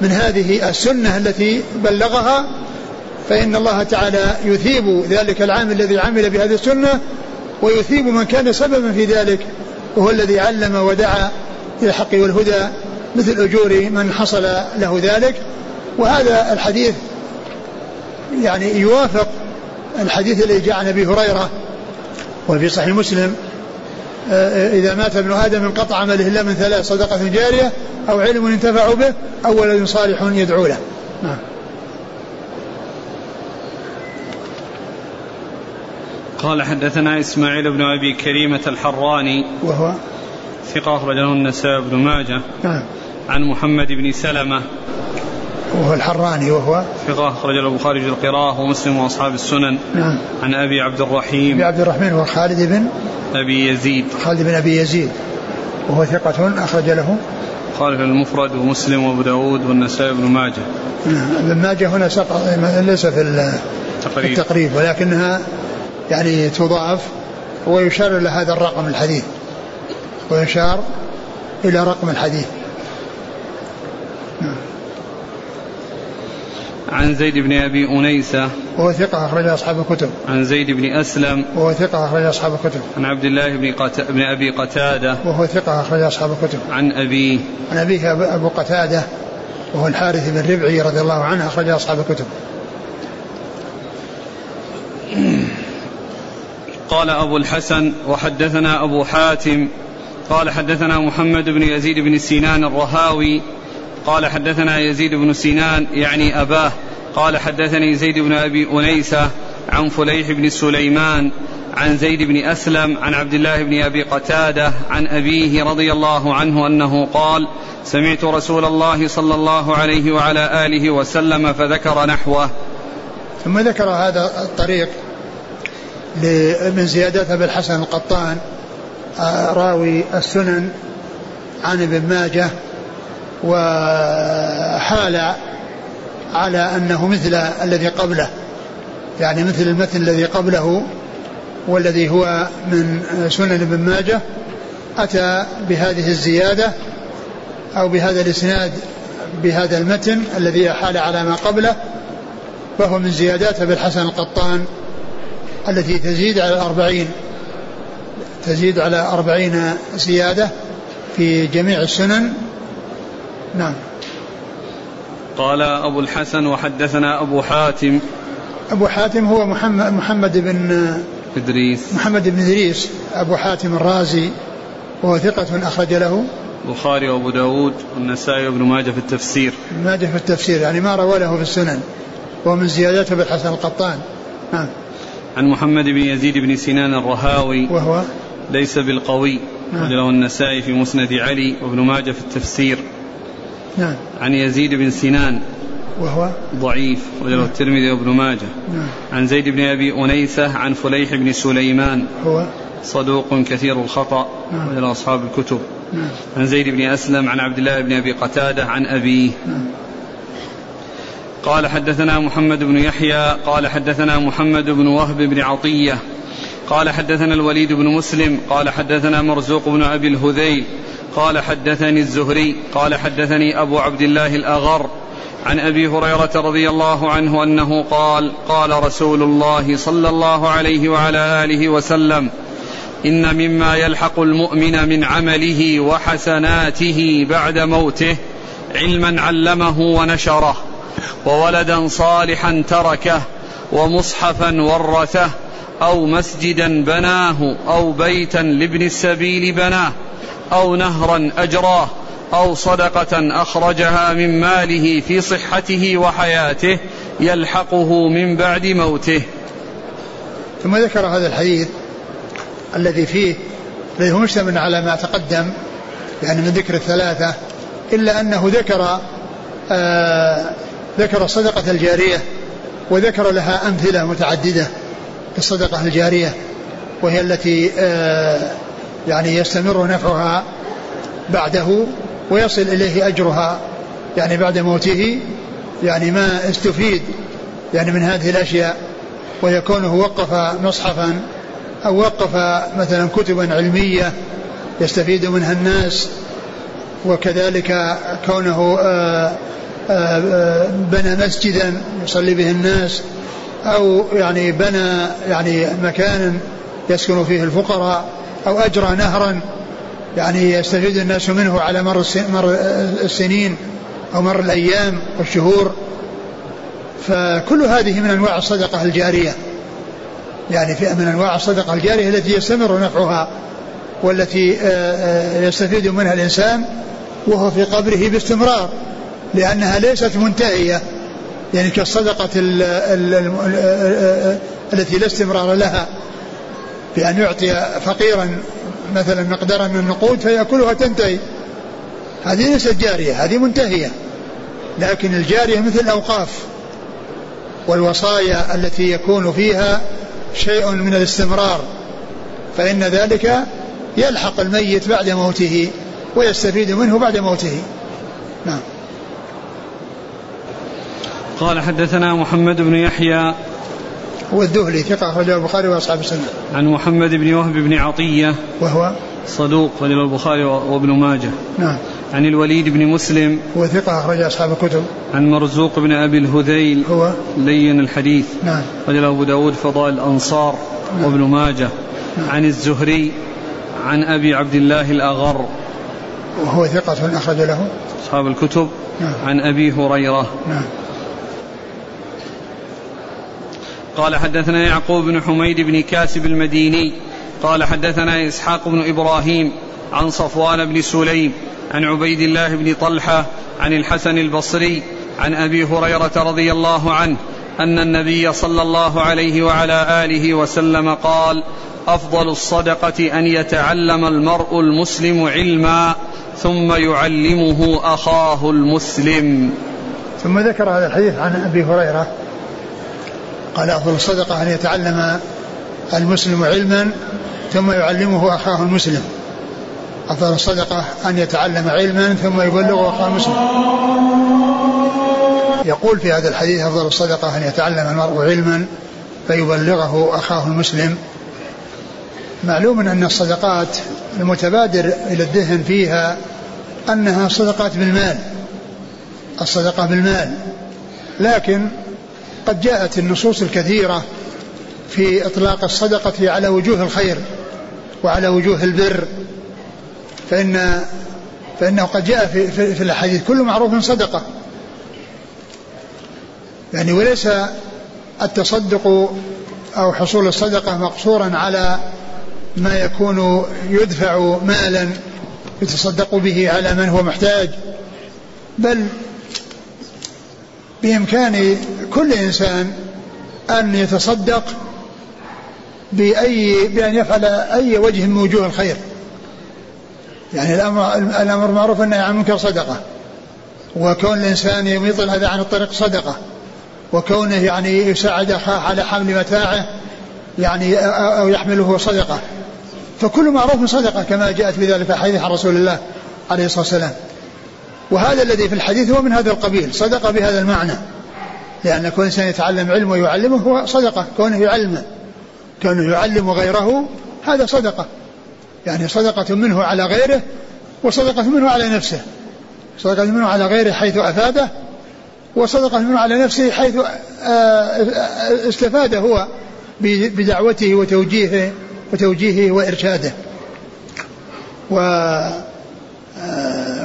من هذه السنة التي بلغها فإن الله تعالى يثيب ذلك العامل الذي عمل بهذه السنة ويثيب من كان سببا في ذلك وهو الذي علم ودعا إلى الحق والهدى مثل أجور من حصل له ذلك. وهذا الحديث يعني يوافق الحديث الذي جاء عن أبي هريرة وفي صحيح مسلم آه، إذا مات ابن آدم انقطع عمله إلا من ثلاث صدقة جارية أو علم ينتفع به أو ولد صالح يدعو له. نعم. قال حدثنا إسماعيل بن أبي كريمة الحراني وهو ثقة أخرج له النسائي بن ماجه. نعم. عن محمد بن سلمة. وهو الحراني وهو ثقة أخرج له البخاري في القراءة ومسلم وأصحاب السنن. نعم. عن أبي عبد الرحيم. أبي عبد الرحمن هو خالد بن أبي يزيد. خالد بن أبي يزيد. وهو ثقة أخرج له. خالف المفرد ومسلم وأبو داود والنسائي بن ماجه. نعم. ابن ماجه هنا سقط ليس في التقريب. التقريب ولكنها يعني تضاف ويشار إلى هذا الرقم الحديث. ويشار إلى رقم الحديث. عن زيد بن أبي انيسه وهو ثقة أخرج أصحاب الكتب. عن زيد بن أسلم. وهو ثقة أخرج أصحاب الكتب. عن عبد الله بن, قت... بن أبي قتادة. وهو ثقة أخرج أصحاب الكتب. عن ابيه عن أبيه أبو قتادة وهو الحارث بن ربعي رضي الله عنه أخرج أصحاب الكتب. قال أبو الحسن وحدثنا أبو حاتم قال حدثنا محمد بن يزيد بن سينان الرهاوي قال حدثنا يزيد بن سينان يعني أباه قال حدثني زيد بن أبي أنيسة عن فليح بن سليمان عن زيد بن أسلم عن عبد الله بن أبي قتادة عن أبيه رضي الله عنه أنه قال سمعت رسول الله صلى الله عليه وعلى آله وسلم فذكر نحوه. ثم ذكر هذا الطريق. من زيادات أبي الحسن القطان آه، راوي السنن عن ابن ماجه وحال على أنه مثل الذي قبله يعني مثل المتن الذي قبله والذي هو من سنن ابن ماجه أتى بهذه الزيادة أو بهذا الإسناد بهذا المتن الذي أحال على ما قبله وهو من زيادات أبي الحسن القطان. التي تزيد على الأربعين تزيد على أربعين زيادة في جميع السنن. نعم. قال أبو الحسن وحدثنا أبو حاتم. أبو حاتم هو محمد, محمد بن إدريس. محمد بن إدريس أبو حاتم الرازي وهو ثقة أخرج له. البخاري وأبو داود والنسائي وابن ماجه في التفسير. ماجه في التفسير يعني ما روى له في السنن وهو من زيادات أبي الحسن القطان. نعم. عن محمد بن يزيد بن سنان الرهاوي وهو ليس بالقوي نعم. له النسائي في مسند علي وابن ماجه في التفسير نعم عن يزيد بن سنان وهو ضعيف وله نعم. الترمذي وابن ماجه نعم. عن زيد بن أبي أنيسة عن فليح بن سليمان هو صدوق كثير الخطأ نعم. وله أصحاب الكتب نعم. عن زيد بن أسلم عن عبد الله بن أبي قتادة عن أبيه نعم. قال حدثنا محمد بن يحيى قال حدثنا محمد بن وهب بن عطية قال حدثنا الوليد بن مسلم قال حدثنا مرزوق بن أبي الهذيل قال حدثني الزهري قال حدثني أبو عبد الله الأغر عن أبي هريرة رضي الله عنه أنه قال قال رسول الله صلى الله عليه وعلى آله وسلم إن مما يلحق المؤمن من عمله وحسناته بعد موته علما علمه ونشره. وولدا صالحا تركه ومصحفا ورثه أو مسجدا بناه أو بيتا لابن السبيل بناه أو نهرا أجراه أو صدقة أخرجها من ماله في صحته وحياته يلحقه من بعد موته. ثم ذكر هذا الحديث الذي فيه الذي هو مشتمل على ما تقدم يعني من ذكر الثلاثة إلا أنه ذكر آه ذكر الصدقه الجارية وذكر لها أمثلة متعددة الصدقة الجارية وهي التي آه، يعني يستمر نفعها بعده ويصل إليه أجرها يعني بعد موته يعني ما استفيد يعني من هذه الأشياء ويكونه وقف مصحفا أو وقف مثلا كتبا علمية يستفيد منها الناس وكذلك كونه آه، بنى مسجدا يصلي به الناس أو يعني بنى يعني مكانا يسكن فيه الفقراء أو أجرى نهرا يعني يستفيد الناس منه على مر السنين أو مر الأيام والشهور. فكل هذه من أنواع الصدقة الجارية. يعني في من أنواع الصدقة الجارية التي يستمر نفعها والتي آه، آه، يستفيد منها الإنسان وهو في قبره باستمرار. لأنها ليست منتهية. يعني كالصدقة ال ال ال التي لا استمرار لها. بأن يعطي فقيرا مثلا مقدارا من النقود فيأكلها تنتهي. هذه ليست جارية هذه منتهية. لكن الجارية مثل الأوقاف والوصايا التي يكون فيها شيء من الاستمرار. فإن ذلك يلحق الميت بعد موته ويستفيد منه بعد موته. نعم. قال حدثنا محمد بن يحيى هو الذهلي ثقة أخرجه البخاري وأصحاب السنة. عن محمد بن وهب بن عطية وهو صدوق أخرجه البخاري وابن ماجه. نعم. عن الوليد بن مسلم هو ثقة أخرج أصحاب الكتب. عن مرزوق بن أبي الهذيل هو لين الحديث. نعم. أخرجه أبو داود فضائل الأنصار نعم. وابن ماجه. نعم. عن الزهري عن أبي عبد الله الأغر. وهو ثقة أخرج له أصحاب الكتب. نعم. عن أبي هريرة. نعم. قال حدثنا يعقوب بن حميد بن كاسب المديني قال حدثنا إسحاق بن إبراهيم عن صفوان بن سليم عن عبيد الله بن طلحة عن الحسن البصري عن أبي هريرة رضي الله عنه أن النبي صلى الله عليه وعلى آله وسلم قال أفضل الصدقة أن يتعلم المرء المسلم علما ثم يعلمه أخاه المسلم. ثم ذكر هذا الحديث عن أبي هريرة قال أفضل الصدقة أن يتعلم المسلم علما ثم يعلمه أخاه المسلم. أفضل الصدقة أن يتعلم علما ثم يبلغه أخاه المسلم. يقول في هذا الحديث أفضل الصدقة أن يتعلم المرء علما فيبلغه أخاه المسلم. معلوم أن الصدقات المتبادر إلى الذهن فيها أنها صدقات بالمال. الصدقة بالمال. لكن قد جاءت النصوص الكثيرة في إطلاق الصدقة على وجوه الخير وعلى وجوه البر فإن فإنه قد جاء في, في, في الأحاديث كل معروف صدقة. يعني وليس التصدق أو حصول الصدقة مقصورا على ما يكون يدفع مالا يتصدق به على من هو محتاج بل بإمكان كل إنسان أن يتصدق بأي بأن يفعل أي وجه من وجوه الخير. يعني الأمر الأمر معروف أنه عن المنكر صدقة. وكون الإنسان يميط الأذى عن الطريق صدقة. وكونه يعني يساعد أخاه على حمل متاعه يعني أو يحمله صدقة. فكل معروف صدقة كما جاءت بذلك حديث عن رسول الله عليه الصلاة والسلام. وهذا الذي في الحديث هو من هذا القبيل صدقة بهذا المعنى. لأن كل إنسان يتعلم علم ويعلمه هو صدقة كونه يعلمه كونه يعلم غيره هذا صدقة. يعني صدقة منه على غيره وصدقة منه على نفسه. صدقة منه على غيره حيث أفاده وصدق المؤمن على نفسه حيث استفاد هو بدعوته وتوجيهه وتوجيهه وإرشاده. و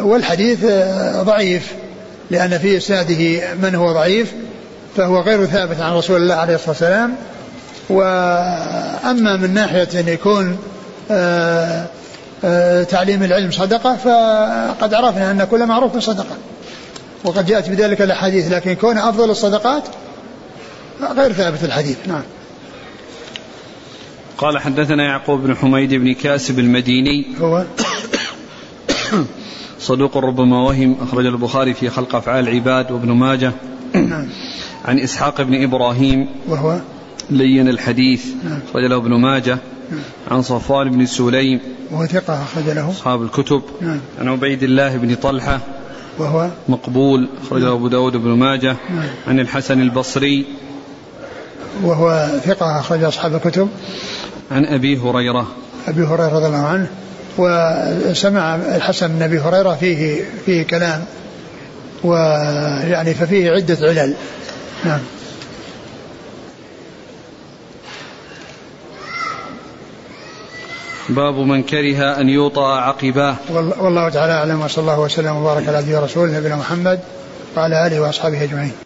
والحديث ضعيف لأن في إسناده من هو ضعيف فهو غير ثابت عن رسول الله عليه الصلاة والسلام. وأما من ناحية أن يكون آه، آه، تعليم العلم صدقة فقد عرفنا أن كل معروف صدقة وقد جاءت بذلك الأحاديث لكن كون أفضل الصدقات غير ثابت الحديث. نعم. قال حدثنا يعقوب بن حميد بن كاسب المديني هو. صدوق ربما وهم. أخرج البخاري في خلق أفعال العباد وابن ماجه. نعم. عن إسحاق بن إبراهيم. وهو لين الحديث. نعم. أخرج له ابن ماجه. نعم. عن صفوان بن سليم. وهو ثقة أخرج له. أصحاب الكتب. نعم. عن عبيد الله بن طلحة. وهو مقبول. أخرجه أبو داود بن ماجه. نعم. عن الحسن البصري. وهو ثقة أخرج أصحاب الكتب. عن أبي هريرة. أبي هريرة رضي الله عنه. وسمع الحسن من أبي هريرة فيه فيه كلام ويعني ففيه عدة علل. نعم. باب من كره أن يوطأ عقباه. والله تعالى أعلم وصلى الله وسلم وبارك على عبده ورسوله نبينا محمد وعلى آله وأصحابه أجمعين.